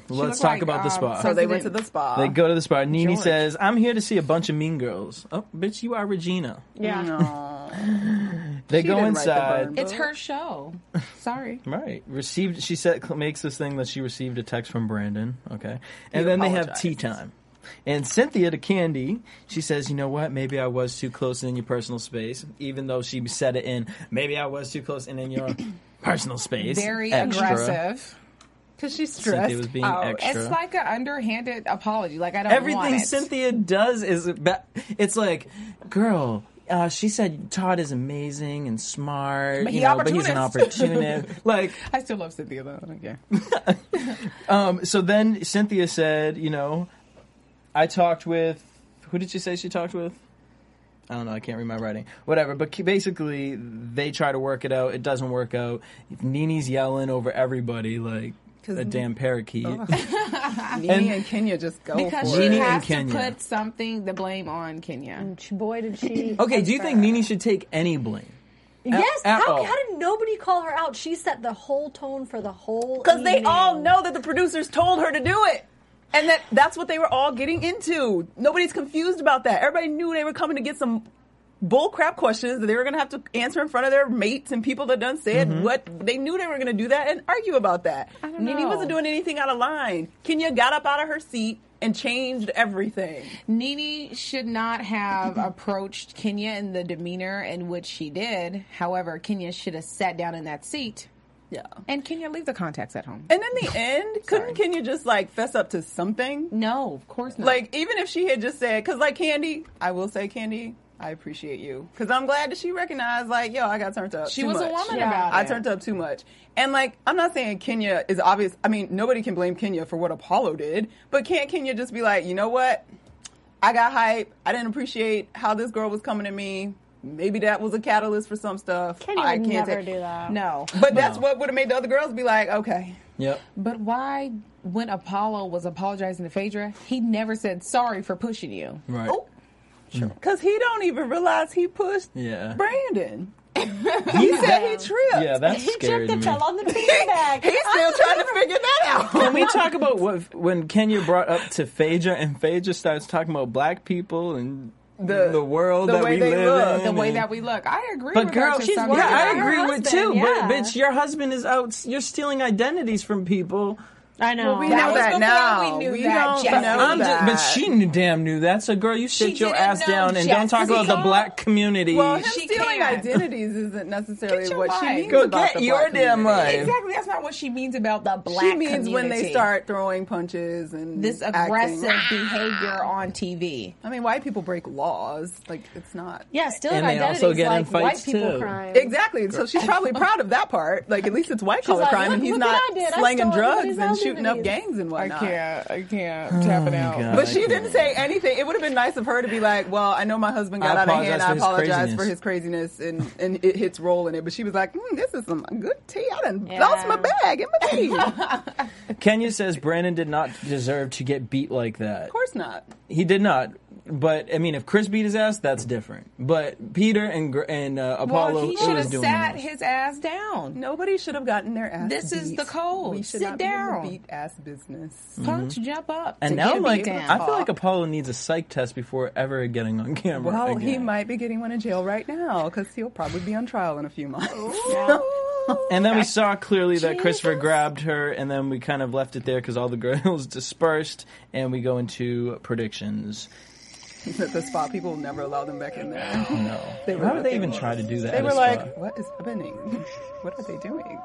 S2: Let's talk
S5: like,
S2: about the
S5: um,
S2: spa.
S6: So they went to the spa.
S2: They go to the spa. NeNe says, "I'm here to see a bunch of mean girls." Oh, bitch, you are Regina.
S4: Yeah.
S6: No.
S2: They
S6: She
S2: go
S6: didn't write the
S2: inside.
S6: burn
S5: It's
S6: book.
S5: her show. Sorry.
S2: Right. Received. She said makes this thing that she received a text from Brandon. Okay, and
S6: He
S2: then they have tea
S6: apologizes.
S2: time. And Cynthia to Kandi, she says, "You know what? Maybe I was too close in your personal space, even though she said it in maybe I was too close and in your personal space.
S5: Very
S2: Extra.
S5: aggressive.
S6: Because she's
S2: Cynthia
S6: stressed
S2: was being
S6: out.
S2: extra.
S5: It's like an underhanded apology. Like I don't
S2: Everything. Cynthia does is ba- it's like, girl." Uh, she said Todd is amazing and smart,
S5: But
S2: you know, but he's an
S5: opportunist.
S2: like,
S5: I still love Cynthia though. Yeah.
S2: Um, so then Cynthia said, you know, I talked with who did she say she talked with? I don't know. I can't read my writing. Whatever. But basically, they try to work it out. It doesn't work out. NeNe's yelling over everybody like a damn parakeet. Oh.
S6: NeNe
S2: And-
S6: and, Kenya just go
S5: Because
S6: for
S5: she
S6: it.
S2: and
S5: has to put something the blame on Kenya.
S4: And boy, did she.
S2: Okay. Do you think NeNe should take any blame?
S4: Yes.
S2: at
S4: how, how did nobody call her out? She set the whole tone for the whole.
S6: Because they all know that the producers told her to do it. And that that's what they were all getting into. Nobody's confused about that. Everybody knew they were coming to get some bull crap questions that they were going to have to answer in front of their mates and people that done said
S2: Mm-hmm.
S6: what they knew they were going to do that and argue about that.
S5: don't
S6: NeNe wasn't doing anything out of line. Kenya got up out of her seat and changed everything.
S5: NeNe should not have approached Kenya in the demeanor in which she did. However, Kenya should have sat down in that seat.
S6: Yeah.
S5: And Kenya leave the contacts at home.
S6: And in the end, couldn't Kenya just like fess up to something?
S5: No, of course not.
S6: Like even if she had just said, because like Kandi, I will say Kandi, I appreciate you because I'm glad that she recognized, like, yo, I got turned up.
S5: She
S6: too
S5: was a woman Yeah. about
S6: I
S5: it.
S6: I turned up too much, and like, I'm not saying Kenya is obvious. I mean, nobody can blame Kenya for what Apollo did, but can't Kenya just be like, you know what? I got hype. I didn't appreciate how this girl was coming at me. Maybe that was a catalyst for some stuff.
S4: Kenya
S6: I
S4: would
S6: can't
S4: never
S6: take-
S4: do that.
S5: No.
S6: But that's what would have made the other girls be like, okay.
S2: Yep.
S5: But why, when Apollo was apologizing to Phaedra, he never said sorry for pushing you?
S2: Right.
S6: Oh, Because mm. he don't even realize he pushed
S2: Yeah.
S6: Brandon. he said he tripped.
S2: Yeah, that
S4: He
S2: scared
S4: tripped and
S2: me.
S4: fell on the beanbag.
S6: He's still trying to figure that out.
S2: Can we talk about what when Kenya brought up to Phaedra and Phaedra starts talking about black people and
S6: The-
S2: the, world
S6: the
S2: that
S6: way
S2: we
S6: they
S2: live
S6: look,
S2: in,
S5: The way that we look. I agree
S2: But
S5: with
S2: girl,
S5: her
S2: she's yeah. I
S4: Her
S2: agree with too.
S4: yeah.
S2: But bitch, your husband is out. You're stealing identities from people.
S4: I know.
S6: Well, we
S5: That
S6: know
S5: was
S6: that now.
S5: we knew
S6: we
S5: that,
S6: don't know
S2: I'm just, but she knew, damn knew that. So, girl, you sit your ass down and don't talk about the black community.
S6: well, him
S5: She
S6: stealing
S5: can't.
S6: identities isn't necessarily
S5: Get your
S6: what she
S5: life.
S6: means
S2: Go
S6: about
S2: get
S6: the
S2: your
S6: black
S2: damn
S6: community.
S2: life.
S5: Exactly. That's not what she means about the black
S6: She means when they start throwing punches and
S5: this
S6: acting-
S5: aggressive behavior on TV.
S6: I mean, white people break laws. Like it's not
S4: Yeah, stealing
S2: And they
S4: identities
S2: also get
S4: like
S2: fights,
S4: white people
S2: too.
S4: crime.
S6: exactly. So she's probably proud of that part. Like at least it's white collar crime, and he's not
S4: I did. I
S6: slanging drugs and shooting up
S4: identities.
S6: gangs and whatnot.
S5: I can't. I can't. tapping out.
S2: God.
S6: But she didn't say anything. It would have been nice of her to be like, "Well, I know my husband got
S2: I
S6: out of
S2: apologize
S6: hand. I apologize
S2: craziness."
S6: for his craziness, and and it hits roll in it." But she was like, mm, "This is some good tea. I done
S4: Yeah.
S6: lost my bag in my tea."
S2: Kenya says Brandon did not deserve to get beat like that.
S6: Of course not.
S2: He did not. But I mean, if Chris beat his ass, that's different. But Peter and and uh, Apollo,
S5: Well, he should have
S2: doing
S5: sat
S2: the
S5: his ass down.
S6: Nobody should have gotten their ass.
S5: This is the code.
S6: We should
S5: Sit
S6: not be in the
S5: down.
S6: beat ass business.
S5: Punch, jump up.
S2: And now, like, I feel like Apollo needs a psych test before ever getting on camera.
S6: Well,
S2: again.
S6: he might be getting one in jail right now because he'll probably be on trial in a few months.
S2: And then we saw clearly that Christopher grabbed her, and then we kind of left it there because all the girls dispersed, and we go into predictions.
S6: At the spot, people will never allow them back in there.
S2: No,
S6: They were
S2: why would they
S6: looking-
S2: even try to do that?
S6: They
S2: at a
S6: were like,
S2: spa?
S6: "What is happening? What are they doing?"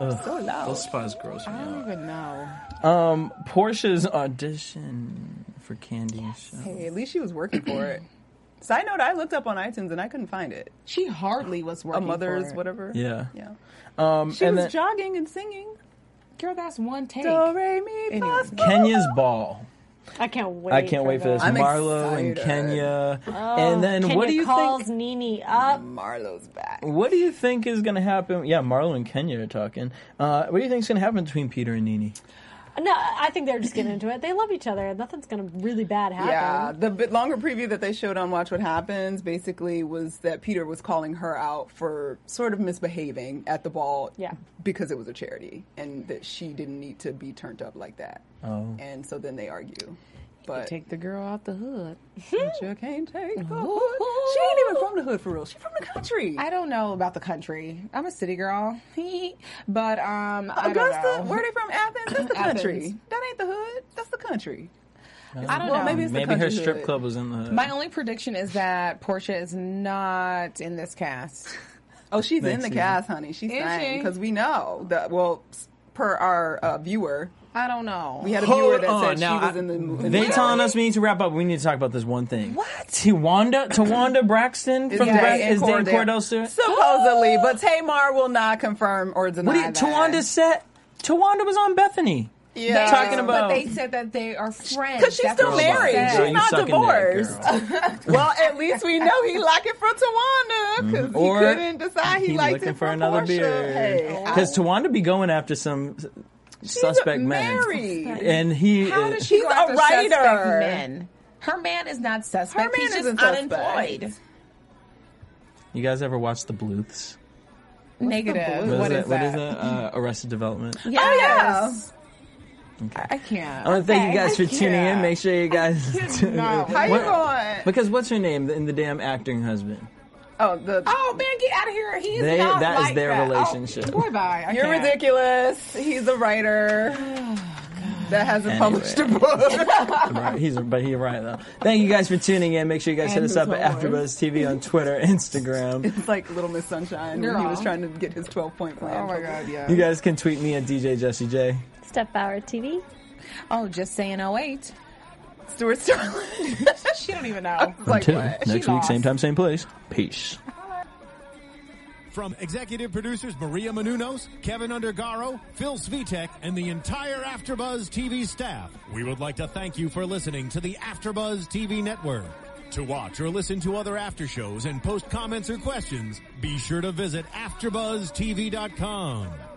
S2: Ugh,
S6: so loud.
S2: Those spas gross me
S5: I don't
S2: out.
S5: even know.
S2: Um, Porsha's audition for Kandi's show.
S6: Hey, at least she was working for it. Side note: I looked up on iTunes and I couldn't find it.
S5: She hardly was working.
S6: A
S5: working
S6: mother's
S5: for it.
S6: whatever.
S2: Yeah.
S6: yeah.
S2: Um,
S6: She
S2: and
S6: was
S2: then
S6: jogging and singing.
S5: Girl, that's one take.
S6: Do re mi
S5: Anyway.
S6: fa.
S2: Kenya's ball.
S4: I can't wait.
S2: I can't wait for this.
S6: I'm
S2: Marlo and
S6: excited.
S2: Kenya.
S4: Oh,
S2: and then
S4: Kenya
S2: what do you
S4: calls
S2: think?
S4: NeNe up.
S6: Marlo's back.
S2: What do you think is going to happen? Yeah, Marlo and Kenya are talking. Uh, what do you think is going to happen between Peter and NeNe?
S4: No, I think they're just getting into it. They love each other. Nothing's going to really bad happen.
S6: Yeah, the bit longer preview that they showed on Watch What Happens basically was that Peter was calling her out for sort of misbehaving at the ball
S4: Yeah.
S6: because it was a charity and that she didn't need to be turned up like that.
S2: Oh.
S6: And so then they argue. But
S5: Take the girl out the hood.
S6: but you can't take the hood. She ain't even from the hood for real. She's from the country.
S5: I don't know about the country. I'm a city girl, but um, I don't
S6: Augusta,
S5: know.
S6: where they from? Athens. That's the country.
S5: Athens.
S6: That ain't the hood. That's the country.
S5: I don't
S6: Well,
S5: know.
S6: maybe it's the
S2: Maybe her
S6: country
S2: strip
S6: hood.
S2: club was in the. Hood.
S5: My only prediction is that Porsha is not in this cast.
S6: Oh, she's in the
S2: season.
S6: cast, honey. She's
S5: Is
S6: sang
S5: she?
S6: because we know that. Well, per our uh, viewer,
S5: I don't know.
S6: we had a viewer
S2: Hold
S6: that
S2: on,
S6: said
S2: now,
S6: she was
S2: I-
S6: in the movie.
S2: They telling us we need to wrap up. We need to talk about this one thing. What? Towanda, Towanda Braxton from
S6: Day
S2: Bra-
S6: and
S2: is Dan
S6: Cordell.
S2: Cordell Stewart?
S6: Supposedly, but Tamar will not confirm or deny
S2: What do you,
S6: that.
S2: Towanda said? Towanda was on Bethenny.
S6: Yeah.
S2: talking
S5: But
S2: about.
S5: they said that they are friends.
S6: Because she's
S5: That's
S6: still
S5: what she
S6: married.
S5: said.
S2: Girl,
S6: She's
S2: you
S6: not
S2: sucking dick,
S6: divorced. well, at least we know he like it for Towanda because
S2: Mm-hmm. Or
S6: he couldn't decide he
S2: He's
S6: liked
S2: looking
S6: it
S2: for
S6: for
S2: another
S6: Porsha.
S2: beard.
S6: Hey,
S2: Because Towanda be going after some suspect men.
S6: married.
S2: And he
S5: How
S2: is-
S5: does she
S6: He's
S5: go
S6: a
S5: after suspect
S6: writer.
S5: Men? Her man is not suspect.
S6: Her man
S5: He's just
S6: isn't suspect.
S5: unemployed.
S2: You guys ever watch The Bluths?
S5: Negative.
S2: What
S5: what
S2: is
S5: is
S2: that? What is
S5: that?
S2: that? Uh, Arrested Development.
S5: Yes.
S6: Oh, yeah.
S5: I, I can't.
S2: I want to thank you guys for
S5: I
S2: tuning in. Make sure you guys.
S5: cannot.
S6: How you
S2: What-
S6: going?
S2: Because what's her name in the damn acting husband?
S6: Oh, the
S5: Oh man, get out of here! He's
S2: They-
S5: not
S2: that is
S5: like
S2: their
S5: that.
S2: Oh, relationship.
S5: Oh, boy, bye. I
S6: You're
S5: can't.
S6: ridiculous. He's a writer that hasn't
S2: Anyway.
S6: published a book.
S2: Right, he's but he's right though. Thank you guys for tuning in. Make sure you guys hit us up at
S6: homeless.
S2: AfterBuzz TV on Twitter, Instagram.
S6: it's like Little Miss Sunshine when he was trying to get his 12 point plan.
S5: Oh my god, yeah.
S2: You guys can tweet me at DJ Jesse J.
S4: Step Bauer TV.
S5: Oh, just saying 08.
S6: Stuart Sterling.
S5: She don't even know.
S2: Until
S5: She
S2: next week,
S5: lost.
S2: same time, same place. Peace.
S1: From executive producers Maria Menounos, Kevin Undergaro, Phil Svitek, and the entire AfterBuzz TV staff, we would like to thank you for listening to the AfterBuzz TV network. To watch or listen to other after shows and post comments or questions, be sure to visit AfterBuzzTV.com.